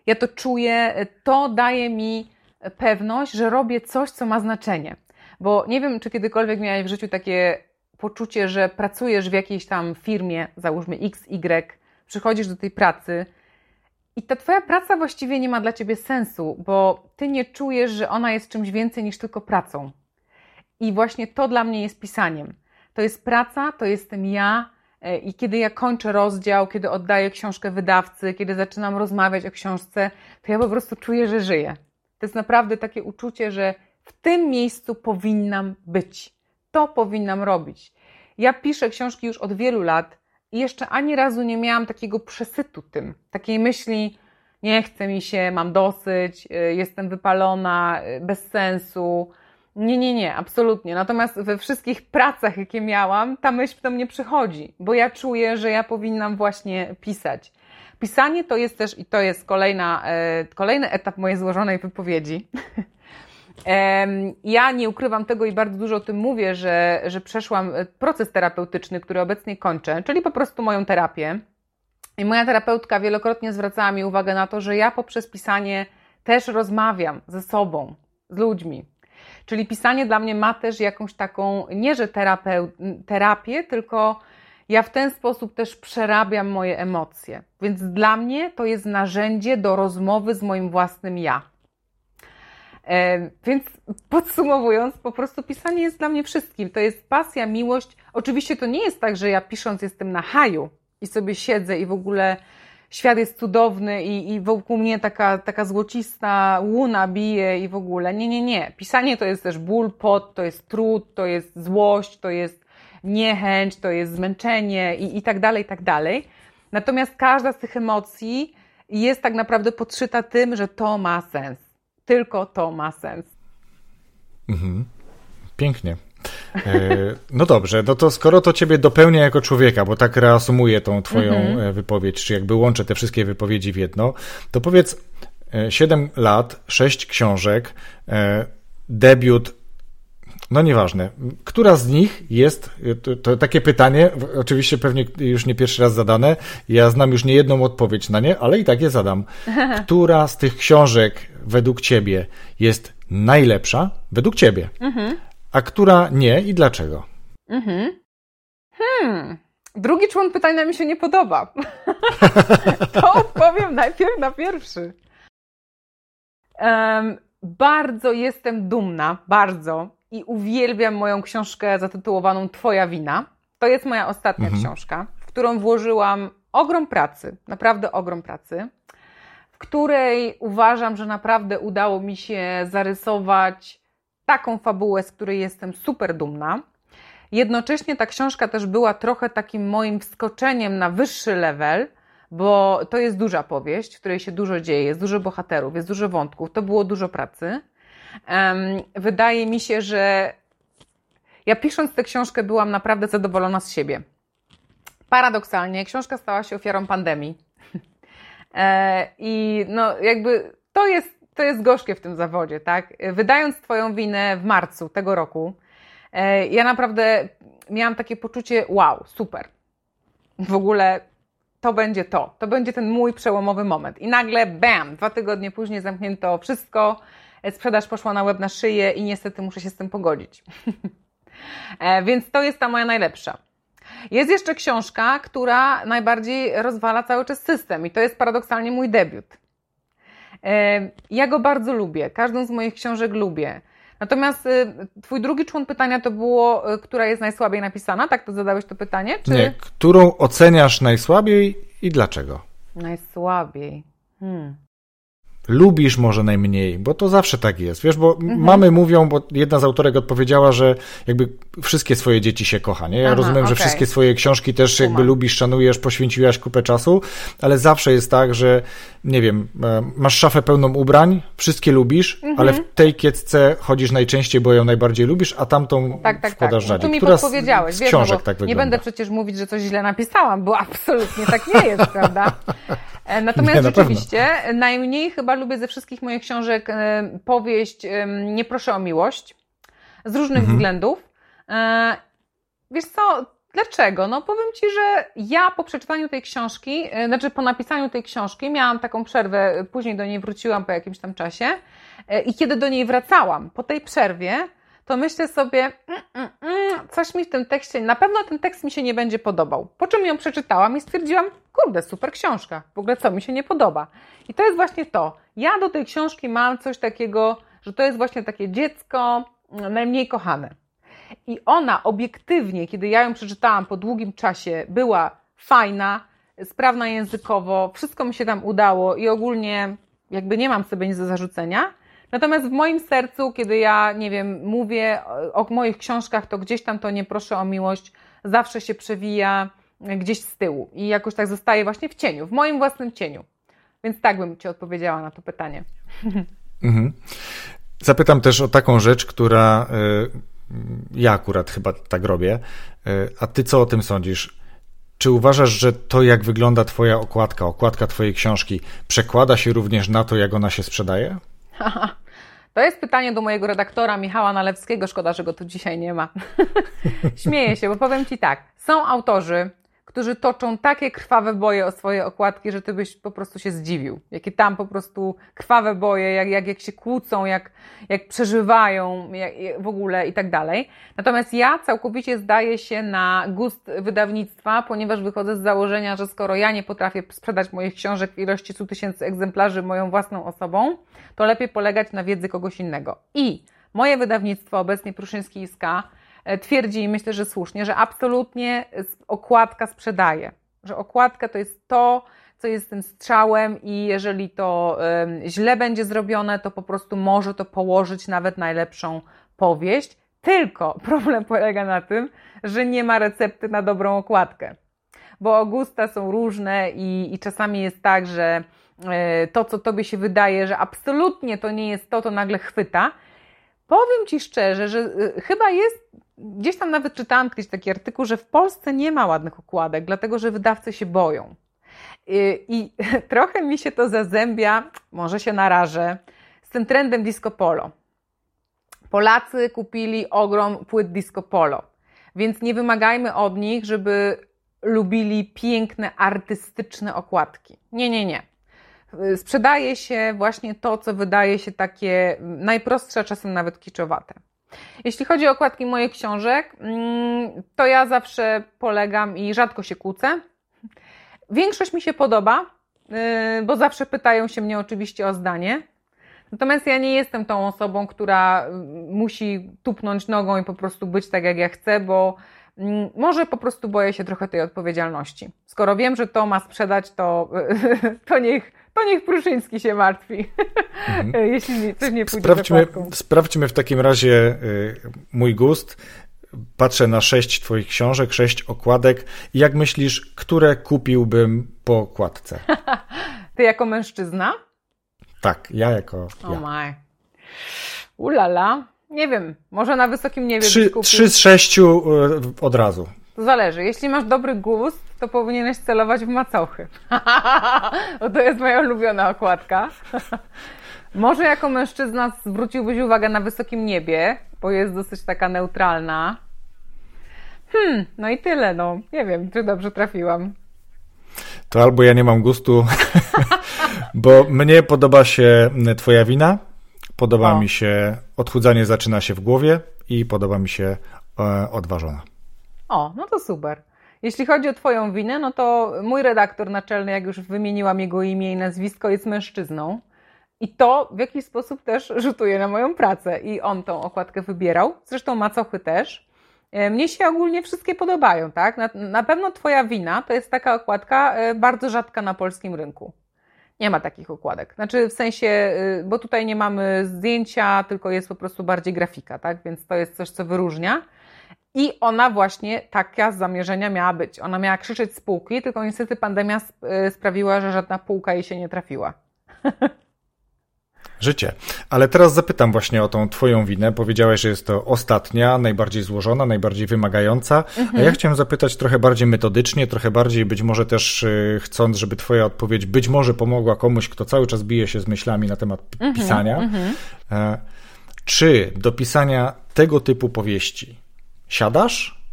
ja to czuję, to daje mi pewność, że robię coś, co ma znaczenie. Bo nie wiem, czy kiedykolwiek miałeś w życiu takie poczucie, że pracujesz w jakiejś tam firmie, załóżmy XY, przychodzisz do tej pracy, i ta Twoja praca właściwie nie ma dla Ciebie sensu, bo Ty nie czujesz, że ona jest czymś więcej niż tylko pracą. I właśnie to dla mnie jest pisaniem. To jest praca, to jestem ja. E, I kiedy ja kończę rozdział, kiedy oddaję książkę wydawcy, kiedy zaczynam rozmawiać o książce, to ja po prostu czuję, że żyję. To jest naprawdę takie uczucie, że w tym miejscu powinnam być. To powinnam robić. Ja piszę książki już od wielu lat i jeszcze ani razu nie miałam takiego przesytu tym, takiej myśli, nie chce mi się, mam dosyć, y, jestem wypalona, y, bez sensu. Nie, nie, nie, absolutnie. Natomiast we wszystkich pracach, jakie miałam, ta myśl do mnie przychodzi, bo ja czuję, że ja powinnam właśnie pisać. Pisanie to jest też, i to jest kolejna, e, kolejny etap mojej złożonej wypowiedzi, [laughs] Ja nie ukrywam tego i bardzo dużo o tym mówię, że, że przeszłam e, proces terapeutyczny, który obecnie kończę, czyli po prostu moją terapię. I moja terapeutka wielokrotnie zwracała mi uwagę na to, że ja poprzez pisanie też rozmawiam ze sobą, z ludźmi. Czyli pisanie dla mnie ma też jakąś taką, nie że terapię, tylko ja w ten sposób też przerabiam moje emocje. Więc dla mnie to jest narzędzie do rozmowy z moim własnym ja. E, więc podsumowując, po prostu pisanie jest dla mnie wszystkim. To jest pasja, miłość. Oczywiście to nie jest tak, że ja pisząc jestem na haju i sobie siedzę i w ogóle świat jest cudowny i, i wokół mnie taka, taka złocista łuna bije i w ogóle. Nie, nie, nie. Pisanie to jest też ból, pot, to jest trud, to jest złość, to jest niechęć, to jest zmęczenie i, i tak dalej, i tak dalej. Natomiast każda z tych emocji jest tak naprawdę podszyta tym, że to ma sens. Tylko to ma sens. Mhm. Pięknie. E, no dobrze, no to skoro to ciebie dopełnia jako człowieka, bo tak reasumuję tą twoją mhm. E, wypowiedź, czy jakby łączę te wszystkie wypowiedzi w jedno, to powiedz 7 e, lat, 6 książek, debiut no nieważne. Która z nich jest, to, to, takie pytanie, oczywiście pewnie już nie pierwszy raz zadane, ja znam już nie jedną odpowiedź na nie, ale i tak je zadam. [laughs] Która z tych książek według ciebie jest najlepsza, według ciebie, mhm. a która nie i dlaczego? Mhm. Hmm. Drugi człon pytania mi się nie podoba. [laughs] to odpowiem najpierw na pierwszy. Um, bardzo jestem dumna, bardzo i uwielbiam moją książkę zatytułowaną Twoja wina. To jest moja ostatnia mhm. książka, w którą włożyłam ogrom pracy, naprawdę ogrom pracy, w której uważam, że naprawdę udało mi się zarysować taką fabułę, z której jestem super dumna. Jednocześnie ta książka też była trochę takim moim wskoczeniem na wyższy level, bo to jest duża powieść, w której się dużo dzieje, jest dużo bohaterów, jest dużo wątków, to było dużo pracy. Wydaje mi się, że ja pisząc tę książkę byłam naprawdę zadowolona z siebie. Paradoksalnie, książka stała się ofiarą pandemii. [laughs] E, I no, jakby to jest, to jest gorzkie w tym zawodzie, tak? Wydając Twoją winę w marcu tego roku, e, ja naprawdę miałam takie poczucie, wow, super. W ogóle to będzie to. To będzie ten mój przełomowy moment. I nagle, bam, dwa tygodnie później zamknięto wszystko, sprzedaż poszła na łeb na szyję i niestety muszę się z tym pogodzić. [laughs] E, więc to jest ta moja najlepsza. Jest jeszcze książka, która najbardziej rozwala cały czas system i to jest paradoksalnie mój debiut. E, ja go bardzo lubię, każdą z moich książek lubię. Natomiast twój drugi człon pytania to było, która jest najsłabiej napisana? Tak to zadałeś to pytanie? Czy... Nie, którą oceniasz najsłabiej i dlaczego? Najsłabiej. Hmm lubisz może najmniej, bo to zawsze tak jest, wiesz, bo mhm. mamy mówią, bo jedna z autorek odpowiedziała, że jakby wszystkie swoje dzieci się kocha, nie? Ja Aha, rozumiem, okay. że wszystkie swoje książki też jakby lubisz, szanujesz, poświęciłaś kupę czasu, ale zawsze jest tak, że nie wiem, e, masz szafę pełną ubrań, wszystkie lubisz, mhm. ale w tej kiecce chodzisz najczęściej, bo ją najbardziej lubisz, a tamtą tak, tak, wkładasz tak. rzadziej. No, tu mi Która podpowiedziałeś, z, wiesz, książek no tak wygląda. Nie będę przecież mówić, że coś źle napisałam, bo absolutnie tak nie jest, [laughs] prawda? E, natomiast nie, na rzeczywiście pewno. najmniej chyba lubię ze wszystkich moich książek e, powieść Nie proszę o miłość z różnych mhm. względów. E, wiesz co, dlaczego? No powiem Ci, że ja po przeczytaniu tej książki, znaczy po napisaniu tej książki, miałam taką przerwę, później do niej wróciłam po jakimś tam czasie i kiedy do niej wracałam po tej przerwie, to myślę sobie, mm, mm, mm, coś mi w tym tekście, na pewno ten tekst mi się nie będzie podobał. Po czym ją przeczytałam i stwierdziłam, kurde, super książka, w ogóle co mi się nie podoba. I to jest właśnie to. Ja do tej książki mam coś takiego, że to jest właśnie takie dziecko najmniej kochane. I ona obiektywnie, kiedy ja ją przeczytałam po długim czasie, była fajna, sprawna językowo, wszystko mi się tam udało i ogólnie jakby nie mam sobie nic do zarzucenia. Natomiast w moim sercu, kiedy ja, nie wiem, mówię o, moich książkach, to gdzieś tam to nie proszę o miłość, zawsze się przewija gdzieś z tyłu i jakoś tak zostaje właśnie w cieniu, w moim własnym cieniu. Więc tak bym Ci odpowiedziała na to pytanie. Mhm. Zapytam też o taką rzecz, która y, ja akurat chyba tak robię. Y, a Ty co o tym sądzisz? Czy uważasz, że to, jak wygląda Twoja okładka, okładka Twojej książki, przekłada się również na to, jak ona się sprzedaje? [laughs] To jest pytanie do mojego redaktora Michała Nalewskiego. Szkoda, że go tu dzisiaj nie ma. [laughs] Śmieję się, bo powiem Ci tak. Są autorzy, którzy toczą takie krwawe boje o swoje okładki, że ty byś po prostu się zdziwił. Jakie tam po prostu krwawe boje, jak, jak, jak się kłócą, jak, jak przeżywają jak, w ogóle i tak dalej. Natomiast ja całkowicie zdaję się na gust wydawnictwa, ponieważ wychodzę z założenia, że skoro ja nie potrafię sprzedać moich książek w ilości 100 tysięcy egzemplarzy moją własną osobą, to lepiej polegać na wiedzy kogoś innego. I moje wydawnictwo, obecnie Pruszyński Iska, twierdzi i myślę, że słusznie, że absolutnie okładka sprzedaje. Że okładka to jest to, co jest tym strzałem, i jeżeli to źle będzie zrobione, to po prostu może to położyć nawet najlepszą powieść. Tylko [laughs] problem polega na tym, że nie ma recepty na dobrą okładkę. Bo Augusta są różne i, i czasami jest tak, że e, to, co tobie się wydaje, że absolutnie to nie jest to, to nagle chwyta. Powiem ci szczerze, że e, chyba jest Gdzieś tam nawet czytałam kiedyś taki artykuł, że w Polsce nie ma ładnych okładek, dlatego że wydawcy się boją. I, I, [laughs] trochę mi się to zazębia, może się narażę, z tym trendem disco polo. Polacy kupili ogrom płyt disco polo, więc nie wymagajmy od nich, żeby lubili piękne, artystyczne okładki. Nie, nie, nie. Sprzedaje się właśnie to, co wydaje się takie najprostsze, czasem nawet kiczowate. Jeśli chodzi o okładki moich książek, mm, to ja zawsze polegam i rzadko się kłócę. Większość mi się podoba, y, bo zawsze pytają się mnie oczywiście o zdanie. Natomiast ja nie jestem tą osobą, która y, musi tupnąć nogą i po prostu być tak, jak ja chcę, bo mm, może po prostu boję się trochę tej odpowiedzialności. Skoro wiem, że to ma sprzedać, to, [laughs] to niech to niech Pruszyński się martwi, mhm. [laughs] jeśli coś nie pójdzie sprawdźmy, sprawdźmy w takim razie y, mój gust. Patrzę na sześć twoich książek, sześć okładek. Jak myślisz, które kupiłbym po okładce? [laughs] Ty jako mężczyzna? Tak, ja jako ja. Oh my. Ulala. Nie wiem, może na wysokim niebie trzy, trzy z sześciu y, od razu. To zależy. Jeśli masz dobry gust, to powinieneś celować w macochy. [laughs] Bo to jest moja ulubiona okładka. [laughs] Może jako mężczyzna zwróciłbyś uwagę na wysokim niebie, bo jest dosyć taka neutralna. Hmm, no i tyle, no. Nie wiem, czy dobrze trafiłam. To albo ja nie mam gustu, [laughs] bo mnie podoba się Twoja wina, podoba o. mi się odchudzanie zaczyna się w głowie i podoba mi się e, odważona. O, no to super. Jeśli chodzi o Twoją winę, no to mój redaktor naczelny, jak już wymieniłam jego imię i nazwisko, jest mężczyzną. I to w jakiś sposób też rzutuje na moją pracę. I on tą okładkę wybierał. Zresztą macochy też. E, mnie się ogólnie wszystkie podobają, tak? Na, na pewno Twoja wina to jest taka okładka e, bardzo rzadka na polskim rynku. Nie ma takich okładek. Znaczy w sensie, e, bo tutaj nie mamy zdjęcia, tylko jest po prostu bardziej grafika, tak? Więc to jest coś, co wyróżnia. I ona właśnie taka z zamierzenia miała być. Ona miała krzyczeć z półki, tylko niestety pandemia y, sprawiła, że żadna półka jej się nie trafiła. [laughs] Życie. Ale teraz zapytam właśnie o tą Twoją winę. Powiedziałeś, że jest to ostatnia, najbardziej złożona, najbardziej wymagająca. Mhm. A ja mhm. chciałem zapytać trochę bardziej metodycznie, trochę bardziej być może też y, chcąc, żeby Twoja odpowiedź być może pomogła komuś, kto cały czas bije się z myślami na temat mhm. pisania. Mhm. E, czy do pisania tego typu powieści siadasz?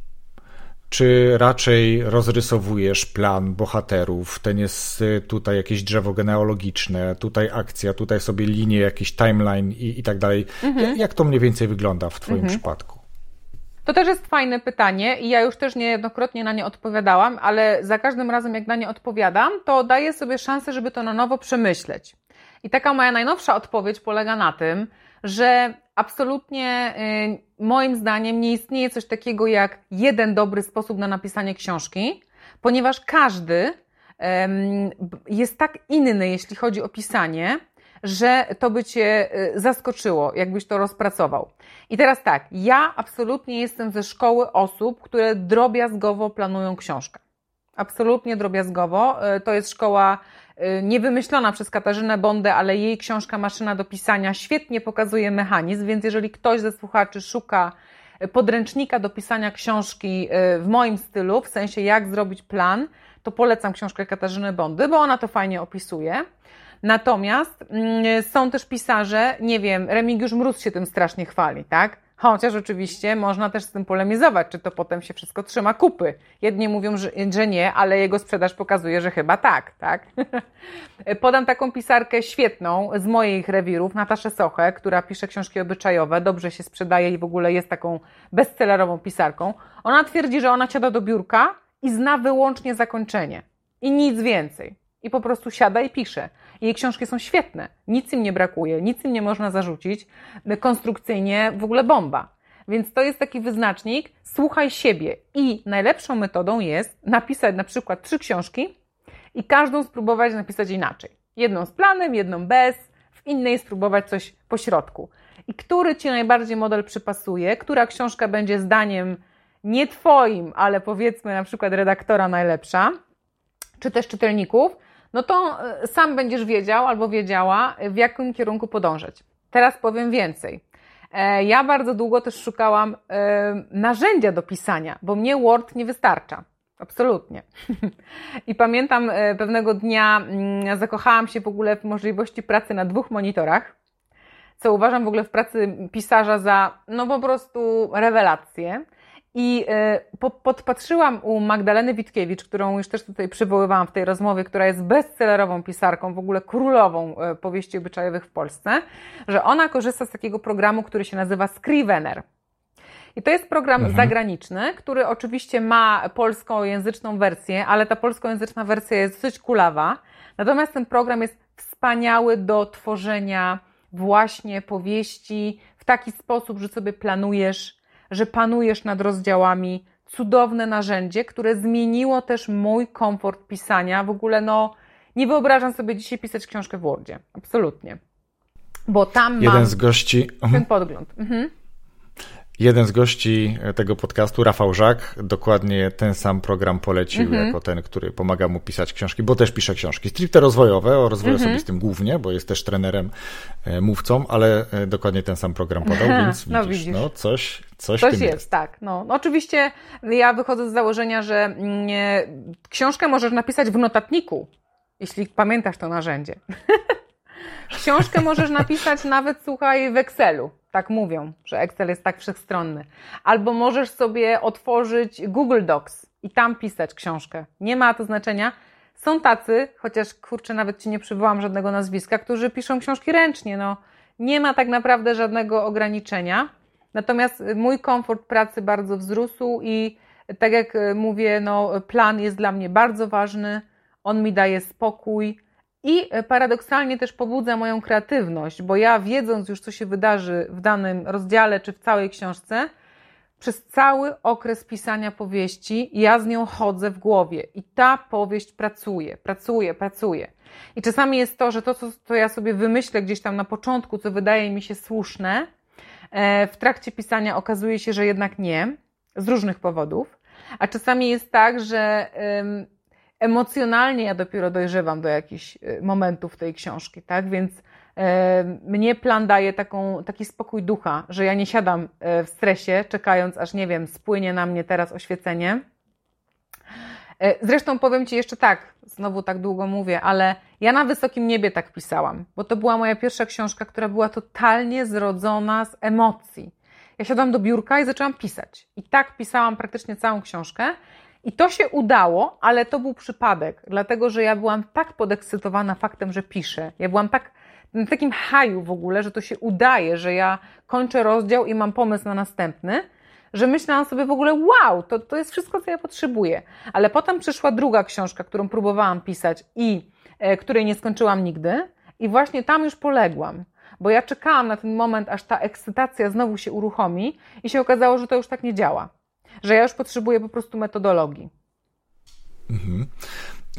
Czy raczej rozrysowujesz plan bohaterów? Ten jest y, tutaj jakieś drzewo genealogiczne, tutaj akcja, tutaj sobie linie, jakiś timeline i, i tak dalej. Mhm. Jak to mniej więcej wygląda w Twoim mhm. przypadku? To też jest fajne pytanie i ja już też niejednokrotnie na nie odpowiadałam, ale za każdym razem, jak na nie odpowiadam, to daję sobie szansę, żeby to na nowo przemyśleć. I taka moja najnowsza odpowiedź polega na tym, że absolutnie y, moim zdaniem nie istnieje coś takiego jak jeden dobry sposób na napisanie książki, ponieważ każdy jest tak inny, jeśli chodzi o pisanie, że to by cię y, zaskoczyło, jakbyś to rozpracował. I teraz tak, ja absolutnie jestem ze szkoły osób, które drobiazgowo planują książkę. Absolutnie drobiazgowo. Y, to jest szkoła niewymyślona przez Katarzynę Bondę, ale jej książka Maszyna do pisania świetnie pokazuje mechanizm, więc jeżeli ktoś ze słuchaczy szuka podręcznika do pisania książki y, w moim stylu, w sensie jak zrobić plan, to polecam książkę Katarzyny Bondy, bo ona to fajnie opisuje. Natomiast mm, są też pisarze, nie wiem, Remigiusz Mróz się tym strasznie chwali, tak? Chociaż oczywiście można też z tym polemizować, czy to potem się wszystko trzyma kupy. Jedni mówią, że, nie, ale jego sprzedaż pokazuje, że chyba tak, tak? [laughs] Podam taką pisarkę świetną z moich rewirów, Nataszę Sochę, która pisze książki obyczajowe, dobrze się sprzedaje i w ogóle jest taką bestsellerową pisarką. Ona twierdzi, że ona siada do biurka i zna wyłącznie zakończenie i nic więcej. I po prostu siada i pisze. Jej książki są świetne. Nic im nie brakuje, nic im nie można zarzucić. Konstrukcyjnie w ogóle bomba. Więc to jest taki wyznacznik, słuchaj siebie. I najlepszą metodą jest napisać na przykład trzy książki i każdą spróbować napisać inaczej. Jedną z planem, jedną bez, w innej spróbować coś po środku. I który Ci najbardziej model przypasuje, która książka będzie zdaniem nie Twoim, ale powiedzmy na przykład redaktora najlepsza, czy też czytelników, no to e, sam będziesz wiedział albo wiedziała, w jakim kierunku podążać. Teraz powiem więcej. E, ja bardzo długo też szukałam e, narzędzia do pisania, bo mnie Word nie wystarcza. Absolutnie. [laughs] I pamiętam pewnego dnia mm, zakochałam się w ogóle w możliwości pracy na dwóch monitorach, co uważam w ogóle w pracy pisarza za no po prostu rewelację. I e, podpatrzyłam u Magdaleny Witkiewicz, którą już też tutaj przywoływałam w tej rozmowie, która jest bestsellerową pisarką, w ogóle królową e, powieści obyczajowych w Polsce, że ona korzysta z takiego programu, który się nazywa Scrivener. I to jest program mhm. zagraniczny, który oczywiście ma polskojęzyczną wersję, ale ta polskojęzyczna wersja jest dosyć kulawa. Natomiast ten program jest wspaniały do tworzenia właśnie powieści w taki sposób, że sobie planujesz że panujesz nad rozdziałami. Cudowne narzędzie, które zmieniło też mój komfort pisania. W ogóle, no, nie wyobrażam sobie dzisiaj pisać książkę w Wordzie. Absolutnie. Bo tam Jeden mam z gości. ten mhm. podgląd. Mhm. Jeden z gości tego podcastu, Rafał Żak, dokładnie ten sam program polecił mm -hmm. jako ten, który pomaga mu pisać książki, bo też pisze książki stricte rozwojowe, o rozwoju mm -hmm. osobistym głównie, bo jest też trenerem, e, mówcą, ale e, dokładnie ten sam program podał, więc no, widzisz, widzisz. no coś, coś, coś jest, jest, tak. No, no, oczywiście ja wychodzę z założenia, że nie, książkę możesz napisać w notatniku, jeśli pamiętasz to narzędzie. [laughs] książkę możesz napisać nawet, słuchaj, w Excelu tak mówią, że Excel jest tak wszechstronny. Albo możesz sobie otworzyć Google Docs i tam pisać książkę. Nie ma to znaczenia. Są tacy, chociaż kurczę, nawet ci nie przywołam żadnego nazwiska, którzy piszą książki ręcznie. No, nie ma tak naprawdę żadnego ograniczenia. Natomiast mój komfort pracy bardzo wzrósł i tak jak mówię, no, plan jest dla mnie bardzo ważny. On mi daje spokój i e, paradoksalnie też pobudza moją kreatywność, bo ja wiedząc już, co się wydarzy w danym rozdziale czy w całej książce, przez cały okres pisania powieści ja z nią chodzę w głowie i ta powieść pracuje, pracuje, pracuje. I czasami jest to, że to, co to ja sobie wymyślę gdzieś tam na początku, co wydaje mi się słuszne, e, w trakcie pisania okazuje się, że jednak nie, z różnych powodów. A czasami jest tak, że emocjonalnie ja dopiero dojrzewam do jakichś y, momentów tej książki, tak? Więc e, mnie plan daje taką, taki spokój ducha, że ja nie siadam e, w stresie, czekając, aż nie wiem, spłynie na mnie teraz oświecenie. E, zresztą powiem Ci jeszcze tak, znowu tak długo mówię, ale ja na wysokim niebie tak pisałam, bo to była moja pierwsza książka, która była totalnie zrodzona z emocji. Ja siadłam do biurka i zaczęłam pisać. I tak pisałam praktycznie całą książkę. I to się udało, ale to był przypadek, dlatego że ja byłam tak podekscytowana faktem, że piszę. Ja byłam tak na takim haju w ogóle, że to się udaje, że ja kończę rozdział i mam pomysł na następny, że myślałam sobie w ogóle, wow, to, to jest wszystko, co ja potrzebuję. Ale potem przyszła druga książka, którą próbowałam pisać i e, której nie skończyłam nigdy, i właśnie tam już poległam. Bo ja czekałam na ten moment, aż ta ekscytacja znowu się uruchomi, i się okazało, że to już tak nie działa że ja już potrzebuję po prostu metodologii. Mhm.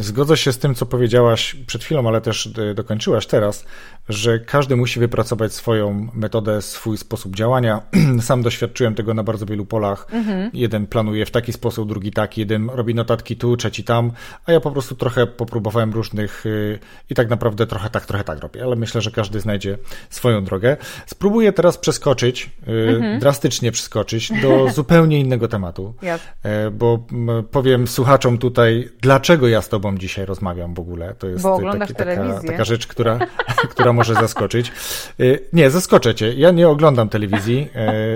Zgodzę się z tym, co powiedziałaś przed chwilą, ale też e, dokończyłaś teraz, że każdy musi wypracować swoją metodę, swój sposób działania. [clears throat] Sam doświadczyłem tego na bardzo wielu polach. Mhm. Jeden planuje w taki sposób, drugi taki, jeden robi notatki tu, trzeci tam, a ja po prostu trochę popróbowałem różnych e, i tak naprawdę trochę tak, trochę tak robię, ale myślę, że każdy znajdzie swoją drogę. Spróbuję teraz przeskoczyć, e, mhm. drastycznie przeskoczyć do [laughs] zupełnie innego tematu, yes. bo powiem słuchaczom tutaj, dlaczego ja z tobą tobą dzisiaj rozmawiam w ogóle. To jest taki, taka, taka rzecz, która, [laughs] która może zaskoczyć. Y, Nie, zaskoczę cię. Ja nie oglądam telewizji,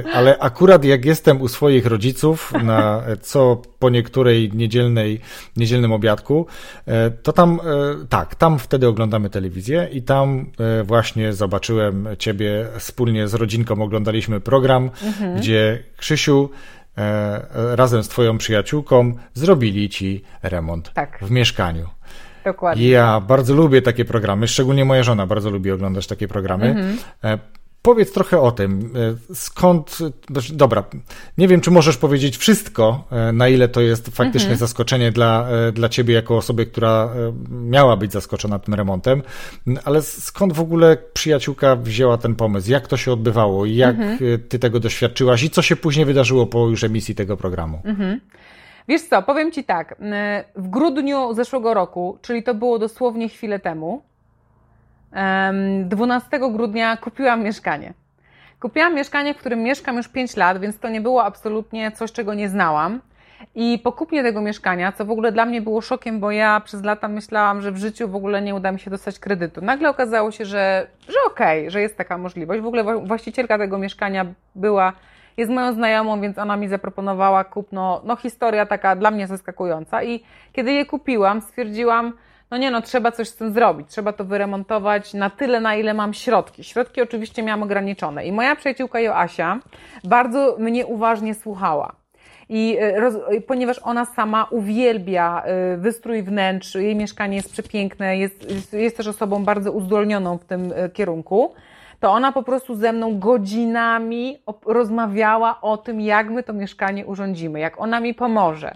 y, ale akurat jak jestem u swoich rodziców na co po niektórej niedzielnej, niedzielnym obiadku, y, to tam, tak, tam wtedy oglądamy telewizję i tam właśnie zobaczyłem ciebie wspólnie z rodzinką, oglądaliśmy program, Mhm. gdzie Krzysiu razem z twoją przyjaciółką zrobili ci remont Tak. w mieszkaniu. Dokładnie. Ja bardzo lubię takie programy, szczególnie moja żona bardzo lubi oglądać takie programy. Mhm. Powiedz trochę o tym, e, skąd, dobra, nie wiem, czy możesz powiedzieć wszystko, e, na ile to jest faktycznie Mhm. zaskoczenie dla, e, dla ciebie jako osoby, która miała być zaskoczona tym remontem, ale skąd w ogóle przyjaciółka wzięła ten pomysł? Jak to się odbywało? Jak Mhm. ty tego doświadczyłaś i co się później wydarzyło po już emisji tego programu? Mhm. Wiesz co, powiem Ci tak. W grudniu zeszłego roku, czyli to było dosłownie chwilę temu, em, 12 grudnia kupiłam mieszkanie. Kupiłam mieszkanie, w którym mieszkam już 5 lat, więc to nie było absolutnie coś, czego nie znałam. I po kupnie tego mieszkania, co w ogóle dla mnie było szokiem, bo ja przez lata myślałam, że w życiu w ogóle nie uda mi się dostać kredytu. Nagle okazało się, że, że okej, że jest taka możliwość. W ogóle wła- właścicielka tego mieszkania była, jest moją znajomą, więc ona mi zaproponowała kupno, no historia taka dla mnie zaskakująca. I kiedy je kupiłam, stwierdziłam, no nie no, trzeba coś z tym zrobić, trzeba to wyremontować na tyle, na ile mam środki. Środki oczywiście miałam ograniczone. I moja przyjaciółka Joasia bardzo mnie uważnie słuchała. I e, roz, ponieważ ona sama uwielbia e, wystrój wnętrz, jej mieszkanie jest przepiękne, jest, jest, jest też osobą bardzo uzdolnioną w tym e, kierunku, to ona po prostu ze mną godzinami rozmawiała o tym, jak my to mieszkanie urządzimy, jak ona mi pomoże.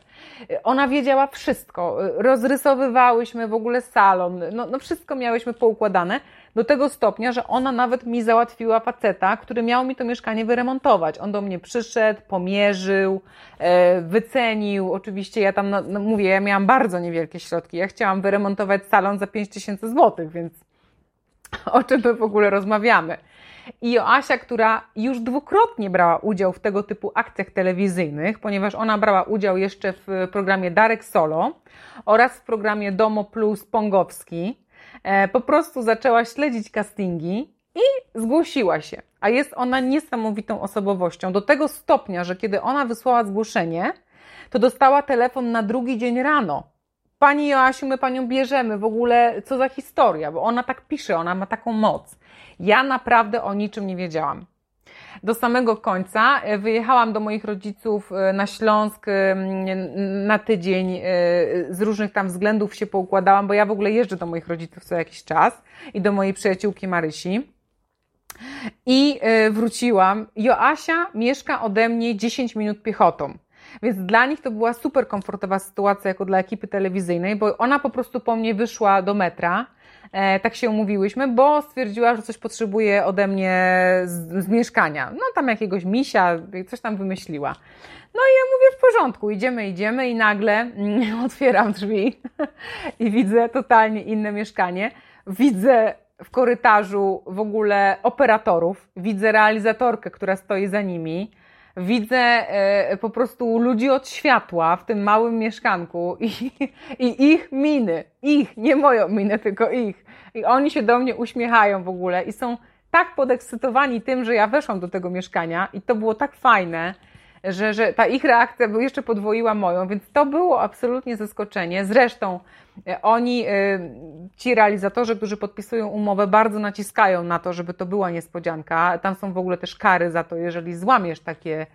Ona wiedziała wszystko. Rozrysowywałyśmy w ogóle salon, no, no wszystko miałyśmy poukładane do tego stopnia, że ona nawet mi załatwiła faceta, który miał mi to mieszkanie wyremontować. On do mnie przyszedł, pomierzył, e, wycenił. Oczywiście ja tam, no, no mówię, ja miałam bardzo niewielkie środki. Ja chciałam wyremontować salon za 5000 złotych, więc [laughs] o czym my w ogóle rozmawiamy. I Joasia, która już dwukrotnie brała udział w tego typu akcjach telewizyjnych, ponieważ ona brała udział jeszcze w programie Darek Solo oraz w programie Domo Plus Pongowski, e, po prostu zaczęła śledzić castingi i zgłosiła się. A jest ona niesamowitą osobowością. Do tego stopnia, że kiedy ona wysłała zgłoszenie, to dostała telefon na drugi dzień rano. Pani Joasiu, my panią bierzemy, w ogóle co za historia, bo ona tak pisze, ona ma taką moc. Ja naprawdę o niczym nie wiedziałam. Do samego końca e, wyjechałam do moich rodziców e, na Śląsk e, na tydzień. Z różnych tam względów się poukładałam, bo ja w ogóle jeżdżę do moich rodziców co jakiś czas i do mojej przyjaciółki Marysi. I wróciłam. Joasia mieszka ode mnie 10 minut piechotą. Więc dla nich to była super komfortowa sytuacja, jako dla ekipy telewizyjnej, bo ona po prostu po mnie wyszła do metra. E, tak się umówiłyśmy, bo stwierdziła, że coś potrzebuje ode mnie z, z mieszkania. No tam jakiegoś misia, coś tam wymyśliła. No i ja mówię w porządku, idziemy, idziemy i nagle mm, [laughs] otwieram drzwi i widzę totalnie inne mieszkanie. Widzę w korytarzu w ogóle operatorów, widzę realizatorkę, która stoi za nimi, widzę e, po prostu ludzi od światła w tym małym mieszkanku i, i ich miny, ich, nie moją minę, tylko ich. I oni się do mnie uśmiechają w ogóle i są tak podekscytowani tym, że ja weszłam do tego mieszkania i to było tak fajne, że, że ta ich reakcja jeszcze podwoiła moją, więc to było absolutnie zaskoczenie. Zresztą e, oni, e, ci realizatorzy, którzy podpisują umowę, bardzo naciskają na to, żeby to była niespodzianka. Tam są w ogóle też kary za to, jeżeli złamiesz takie.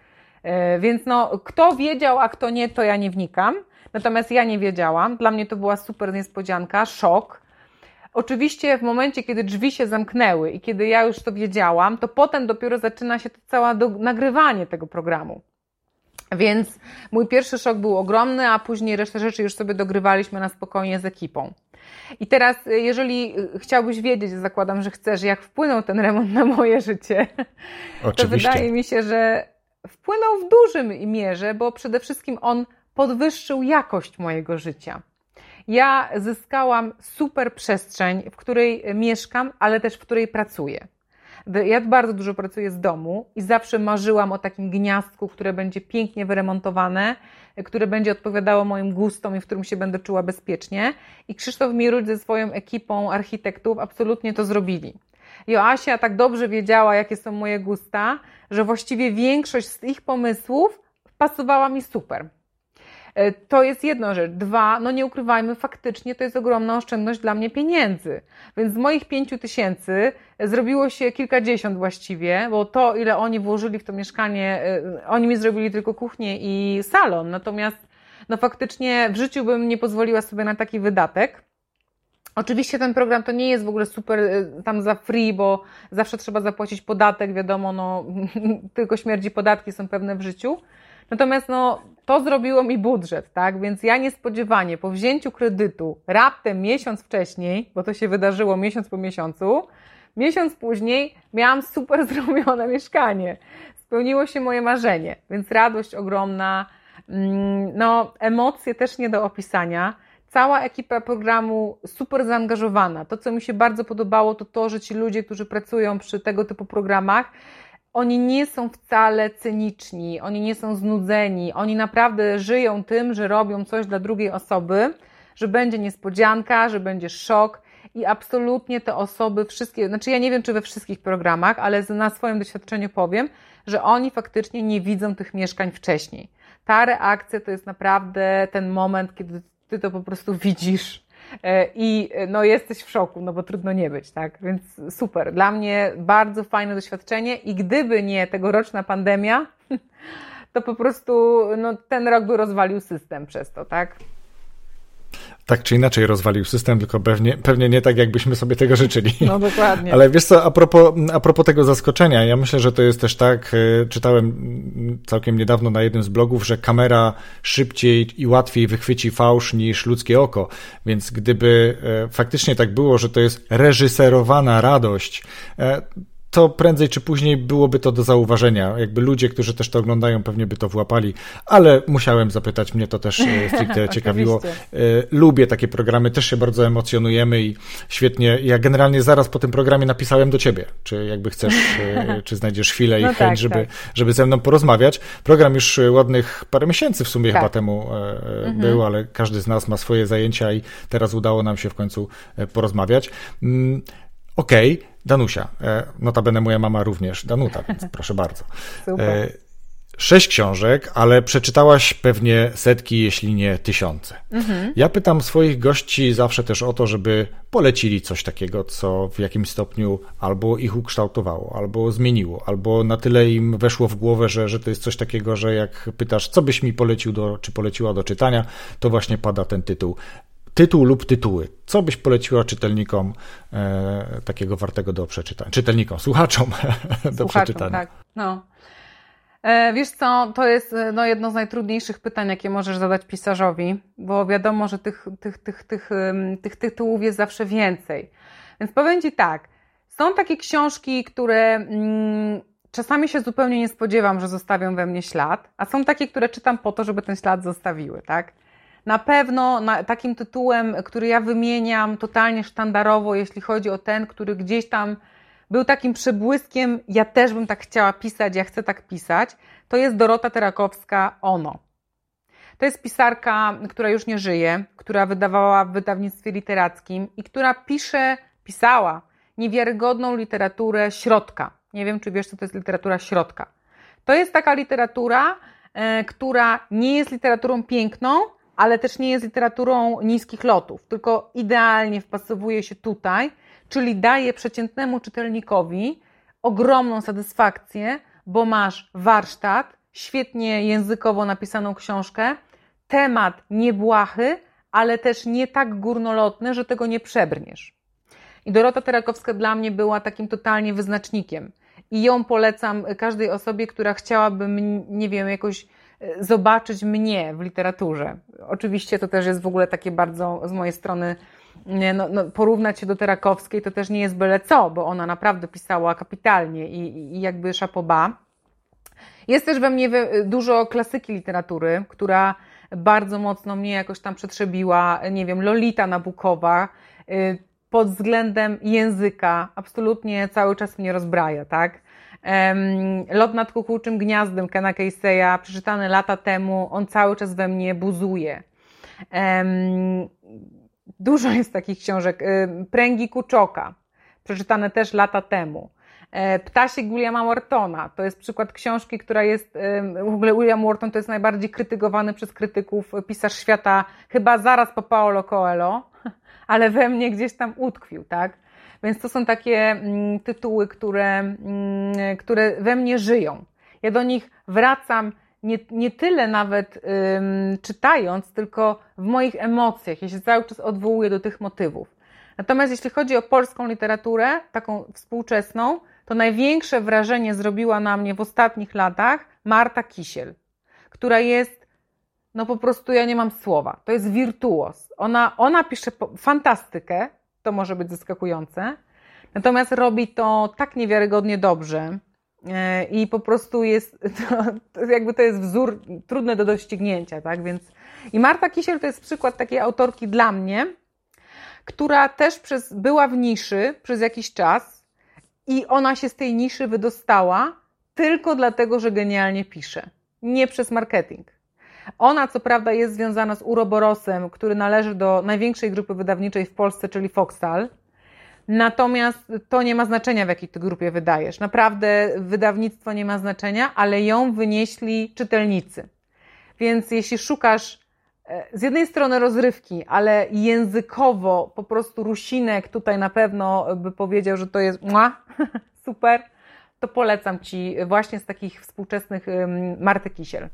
e, Więc no, kto wiedział, a kto nie, to ja nie wnikam. Natomiast ja nie wiedziałam. Dla mnie to była super niespodzianka, szok. Oczywiście w momencie, kiedy drzwi się zamknęły i kiedy ja już to wiedziałam, to potem dopiero zaczyna się to całe nagrywanie tego programu. Więc mój pierwszy szok był ogromny, a później resztę rzeczy już sobie dogrywaliśmy na spokojnie z ekipą. I teraz, y, jeżeli y, chciałbyś wiedzieć, zakładam, że chcesz, jak wpłynął ten remont na moje życie, to Oczywiście. wydaje mi się, że wpłynął w dużym mierze, bo przede wszystkim on podwyższył jakość mojego życia. Ja zyskałam super przestrzeń, w której mieszkam, ale też w której pracuję. Ja bardzo dużo pracuję z domu i zawsze marzyłam o takim gniazdku, które będzie pięknie wyremontowane, które będzie odpowiadało moim gustom i w którym się będę czuła bezpiecznie. I Krzysztof Miruć ze swoją ekipą architektów absolutnie to zrobili. Joasia tak dobrze wiedziała, jakie są moje gusta, że właściwie większość z ich pomysłów pasowała mi super. E, to jest jedna rzecz. Dwa, no nie ukrywajmy, faktycznie to jest ogromna oszczędność dla mnie pieniędzy. Więc z moich pięciu tysięcy zrobiło się kilkadziesiąt właściwie, bo to, ile oni włożyli w to mieszkanie, e, oni mi zrobili tylko kuchnię i salon. Natomiast, no faktycznie w życiu bym nie pozwoliła sobie na taki wydatek. Oczywiście ten program to nie jest w ogóle super e, tam za free, bo zawsze trzeba zapłacić podatek, wiadomo, no [laughs] tylko śmierdzi podatki są pewne w życiu. Natomiast no, to zrobiło mi budżet, tak? Więc ja niespodziewanie po wzięciu kredytu raptem miesiąc wcześniej, bo to się wydarzyło miesiąc po miesiącu, miesiąc później miałam super [laughs] zrobione mieszkanie. Spełniło się moje marzenie, więc radość ogromna, mm, no emocje też nie do opisania. Cała ekipa programu super zaangażowana. To, co mi się bardzo podobało, to to, że ci ludzie, którzy pracują przy tego typu programach, oni nie są wcale cyniczni, oni nie są znudzeni, oni naprawdę żyją tym, że robią coś dla drugiej osoby, że będzie niespodzianka, że będzie szok i absolutnie te osoby wszystkie, znaczy ja nie wiem czy we wszystkich programach, ale na swoim doświadczeniu powiem, że oni faktycznie nie widzą tych mieszkań wcześniej. Ta reakcja to jest naprawdę ten moment, kiedy ty to po prostu widzisz i e, no jesteś w szoku, no bo trudno nie być, tak? Więc super. Dla mnie bardzo fajne doświadczenie i gdyby nie tegoroczna pandemia, [laughs] to po prostu no, ten rok by rozwalił system przez to, tak? Tak czy inaczej rozwalił system, tylko pewnie, pewnie nie tak, jakbyśmy sobie tego życzyli. No dokładnie. [laughs] Ale wiesz co, a propos, a propos tego zaskoczenia, ja myślę, że to jest też tak, e, czytałem całkiem niedawno na jednym z blogów, że kamera szybciej i łatwiej wychwyci fałsz niż ludzkie oko, więc gdyby e, faktycznie tak było, że to jest reżyserowana radość, e, to prędzej czy później byłoby to do zauważenia. Jakby ludzie, którzy też to oglądają, pewnie by to włapali, ale musiałem zapytać, mnie to też e, [laughs] stricte ciekawiło. E, lubię takie programy, też się bardzo emocjonujemy i świetnie. Ja generalnie zaraz po tym programie napisałem do ciebie, czy jakby chcesz, e, [laughs] czy znajdziesz chwilę i no chęć, tak, żeby, tak. żeby ze mną porozmawiać. Program już ładnych parę miesięcy w sumie tak. chyba temu mhm. był, ale każdy z nas ma swoje zajęcia i teraz udało nam się w końcu porozmawiać. Mm, okej, okay. Danusia, e, notabene moja mama również, Danuta, więc [laughs] proszę bardzo. Super. E, sześć książek, ale przeczytałaś pewnie setki, jeśli nie tysiące. Mhm. Ja pytam swoich gości zawsze też o to, żeby polecili coś takiego, co w jakimś stopniu albo ich ukształtowało, albo zmieniło, albo na tyle im weszło w głowę, że, że to jest coś takiego, że jak pytasz, co byś mi polecił do, czy poleciła do czytania, to właśnie pada ten tytuł tytuł lub tytuły. Co byś poleciła czytelnikom e, takiego wartego do przeczytania? Czytelnikom, słuchaczom [laughs] do słuchaczom, przeczytania. Tak, no. E, wiesz co, to jest e, no, jedno z najtrudniejszych pytań, jakie możesz zadać pisarzowi, bo wiadomo, że tych, tych, tych, tych, tych tytułów jest zawsze więcej. Więc powiem Ci tak, są takie książki, które mm, czasami się zupełnie nie spodziewam, że zostawią we mnie ślad, a są takie, które czytam po to, żeby ten ślad zostawiły, tak? Na pewno na, takim tytułem, który ja wymieniam totalnie sztandarowo, jeśli chodzi o ten, który gdzieś tam był takim przebłyskiem, ja też bym tak chciała pisać, ja chcę tak pisać, to jest Dorota Terakowska Ono. To jest pisarka, która już nie żyje, która wydawała w wydawnictwie literackim i która pisze, pisała niewiarygodną literaturę środka. Nie wiem, czy wiesz, co to jest literatura środka. To jest taka literatura, e, która nie jest literaturą piękną, ale też nie jest literaturą niskich lotów, tylko idealnie wpasowuje się tutaj, czyli daje przeciętnemu czytelnikowi ogromną satysfakcję, bo masz warsztat, świetnie językowo napisaną książkę, temat niebłahy, ale też nie tak górnolotny, że tego nie przebrniesz. I Dorota Terakowska dla mnie była takim totalnie wyznacznikiem. I ją polecam każdej osobie, która chciałaby, nie wiem, jakoś zobaczyć mnie w literaturze. Oczywiście to też jest w ogóle takie bardzo z mojej strony no, no, porównać się do Terakowskiej to też nie jest byle co, bo ona naprawdę pisała kapitalnie i, i jakby szapoba. Jest też we mnie dużo klasyki literatury, która bardzo mocno mnie jakoś tam przetrzebiła, nie wiem, Lolita Nabukowa, y, pod względem języka absolutnie cały czas mnie rozbraja, tak? Lot nad kukułczym gniazdem Kena Casey'a, przeczytany lata temu, on cały czas we mnie buzuje. Dużo jest takich książek. Pręgi Kuczoka, przeczytane też lata temu. E, Ptasiek Williama Mortona. To jest przykład książki, która jest, w ogóle William Morton to jest najbardziej krytykowany przez krytyków pisarz świata, chyba zaraz po Paolo Coelho, [laughs] ale we mnie gdzieś tam utkwił, tak? Więc to są takie mm, tytuły, które, mm, które we mnie żyją. Ja do nich wracam nie, nie tyle nawet ym, czytając, tylko w moich emocjach. Ja się cały czas odwołuję do tych motywów. Natomiast jeśli chodzi o polską literaturę, taką współczesną, to największe wrażenie zrobiła na mnie w ostatnich latach Marta Kisiel, która jest, no po prostu ja nie mam słowa, to jest wirtuos. Ona, ona pisze fantastykę, to może być zaskakujące, natomiast robi to tak niewiarygodnie dobrze e, i po prostu jest, [laughs] to, jakby to jest wzór trudny do doścignięcia, tak, więc i Marta Kisiel to jest przykład takiej autorki dla mnie, która też przez, była w niszy przez jakiś czas i ona się z tej niszy wydostała tylko dlatego, że genialnie pisze, nie przez marketing. Ona, co prawda, jest związana z Uroborosem, który należy do największej grupy wydawniczej w Polsce, czyli Foxtal. Natomiast to nie ma znaczenia, w jakiej ty grupie wydajesz. Naprawdę wydawnictwo nie ma znaczenia, ale ją wynieśli czytelnicy. Więc jeśli szukasz e, z jednej strony rozrywki, ale językowo po prostu Rusinek tutaj na pewno by powiedział, że to jest mua, [laughs] super, to polecam Ci właśnie z takich współczesnych Marty Kisiel.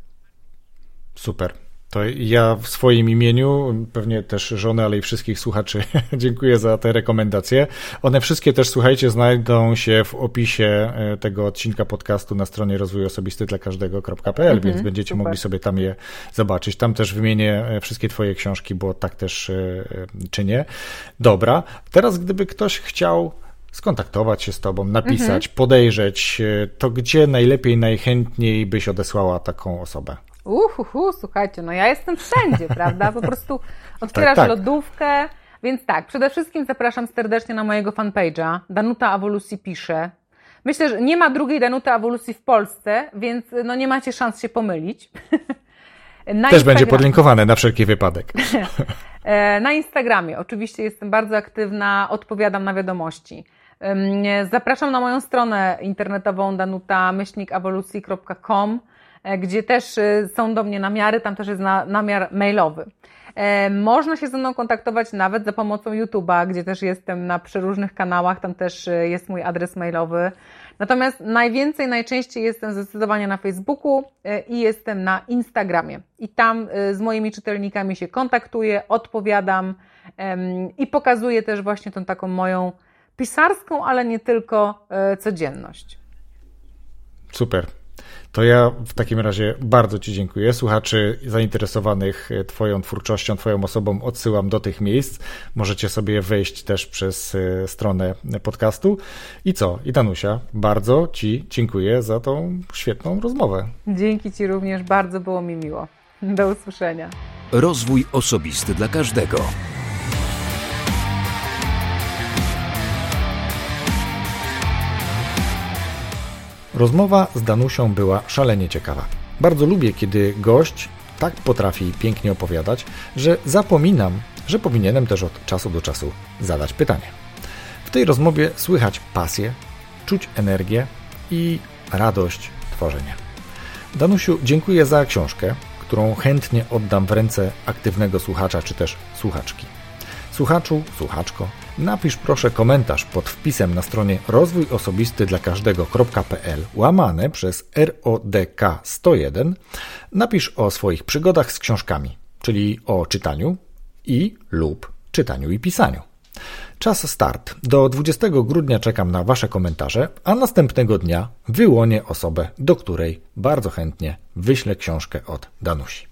Super. To ja w swoim imieniu, pewnie też żony, ale i wszystkich słuchaczy, [laughs] dziękuję za te rekomendacje. One wszystkie też, słuchajcie, znajdą się w opisie e, tego odcinka podcastu na stronie rozwoju osobisty dla każdego.pl, mhm, więc będziecie super. mogli sobie tam je zobaczyć. Tam też wymienię e, wszystkie Twoje książki, bo tak też e, czynię. Dobra, teraz gdyby ktoś chciał skontaktować się z Tobą, napisać, mhm. podejrzeć, to gdzie najlepiej, najchętniej byś odesłała taką osobę? Uhuhu, słuchajcie, no ja jestem wszędzie, [laughs] prawda? Po prostu otwierasz tak, tak. lodówkę, więc tak, przede wszystkim zapraszam serdecznie na mojego fanpage'a. Danuta Awolucji pisze. Myślę, że nie ma drugiej Danuty Awolucji w Polsce, więc no nie macie szans się pomylić. [laughs] Na Też będzie podlinkowane na wszelki wypadek. [laughs] E, na Instagramie oczywiście jestem bardzo aktywna, odpowiadam na wiadomości. Zapraszam na moją stronę internetową danuta-awolucji.com gdzie też e, są do mnie namiary, tam też jest na, namiar mailowy. E, można się ze mną kontaktować nawet za pomocą YouTube'a, gdzie też jestem na przeróżnych kanałach, tam też jest mój adres mailowy. Natomiast najwięcej, najczęściej jestem zdecydowanie na Facebooku i jestem na Instagramie. I tam z moimi czytelnikami się kontaktuję, odpowiadam i pokazuję też właśnie tą taką moją pisarską, ale nie tylko codzienność. Super. To ja w takim razie bardzo Ci dziękuję. Słuchaczy zainteresowanych Twoją twórczością, Twoją osobą odsyłam do tych miejsc. Możecie sobie wejść też przez e, stronę podcastu. I co? I Danusia, bardzo Ci dziękuję za tą świetną rozmowę. Dzięki Ci również, bardzo było mi miło. Do usłyszenia. Rozwój osobisty dla każdego. Rozmowa z Danusią była szalenie ciekawa. Bardzo lubię, kiedy gość tak potrafi pięknie opowiadać, że zapominam, że powinienem też od czasu do czasu zadać pytanie. W tej rozmowie słychać pasję, czuć energię i radość tworzenia. Danusiu, dziękuję za książkę, którą chętnie oddam w ręce aktywnego słuchacza czy też słuchaczki. Słuchaczu, słuchaczko, napisz proszę komentarz pod wpisem na stronie rozwój osobisty dla każdego.pl łamane przez RODK 101. Napisz o swoich przygodach z książkami, czyli o czytaniu i lub czytaniu i pisaniu. Czas start. Do 20 grudnia czekam na Wasze komentarze, a następnego dnia wyłonię osobę, do której bardzo chętnie wyślę książkę od Danusi.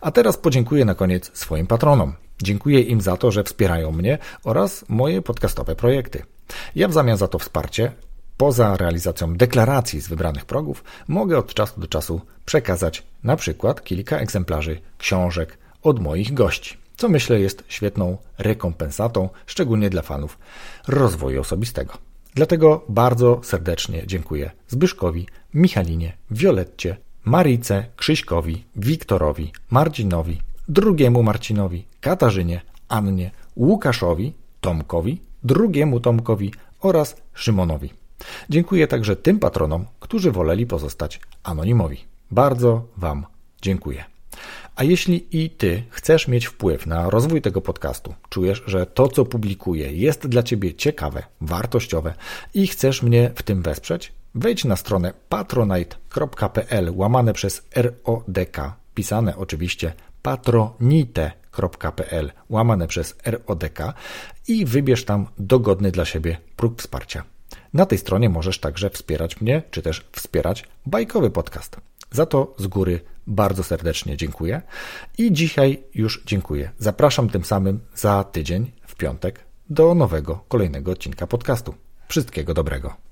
A teraz podziękuję na koniec swoim patronom. Dziękuję im za to, że wspierają mnie oraz moje podcastowe projekty. Ja w zamian za to wsparcie, poza realizacją deklaracji z wybranych progów, mogę od czasu do czasu przekazać na przykład kilka egzemplarzy książek od moich gości. co myślę jest świetną rekompensatą, szczególnie dla fanów rozwoju osobistego. Dlatego bardzo serdecznie dziękuję Zbyszkowi, Michalinie, Violetcie, Marice, Krzyśkowi, Wiktorowi, Marcinowi, drugiemu Marcinowi, Katarzynie, Annie, Łukaszowi, Tomkowi, drugiemu Tomkowi oraz Szymonowi. Dziękuję także tym patronom, którzy woleli pozostać anonimowi. Bardzo Wam dziękuję. A jeśli i Ty chcesz mieć wpływ na rozwój tego podcastu, czujesz, że to, co publikuję, jest dla Ciebie ciekawe, wartościowe i chcesz mnie w tym wesprzeć, wejdź na stronę patronite.pl łamane przez RODK, pisane oczywiście patronite.pl łamane przez RODK i wybierz tam dogodny dla siebie próg wsparcia. Na tej stronie możesz także wspierać mnie, czy też wspierać bajkowy podcast. Za to z góry bardzo serdecznie dziękuję i dzisiaj już dziękuję. Zapraszam tym samym za tydzień w piątek do nowego, kolejnego odcinka podcastu. Wszystkiego dobrego.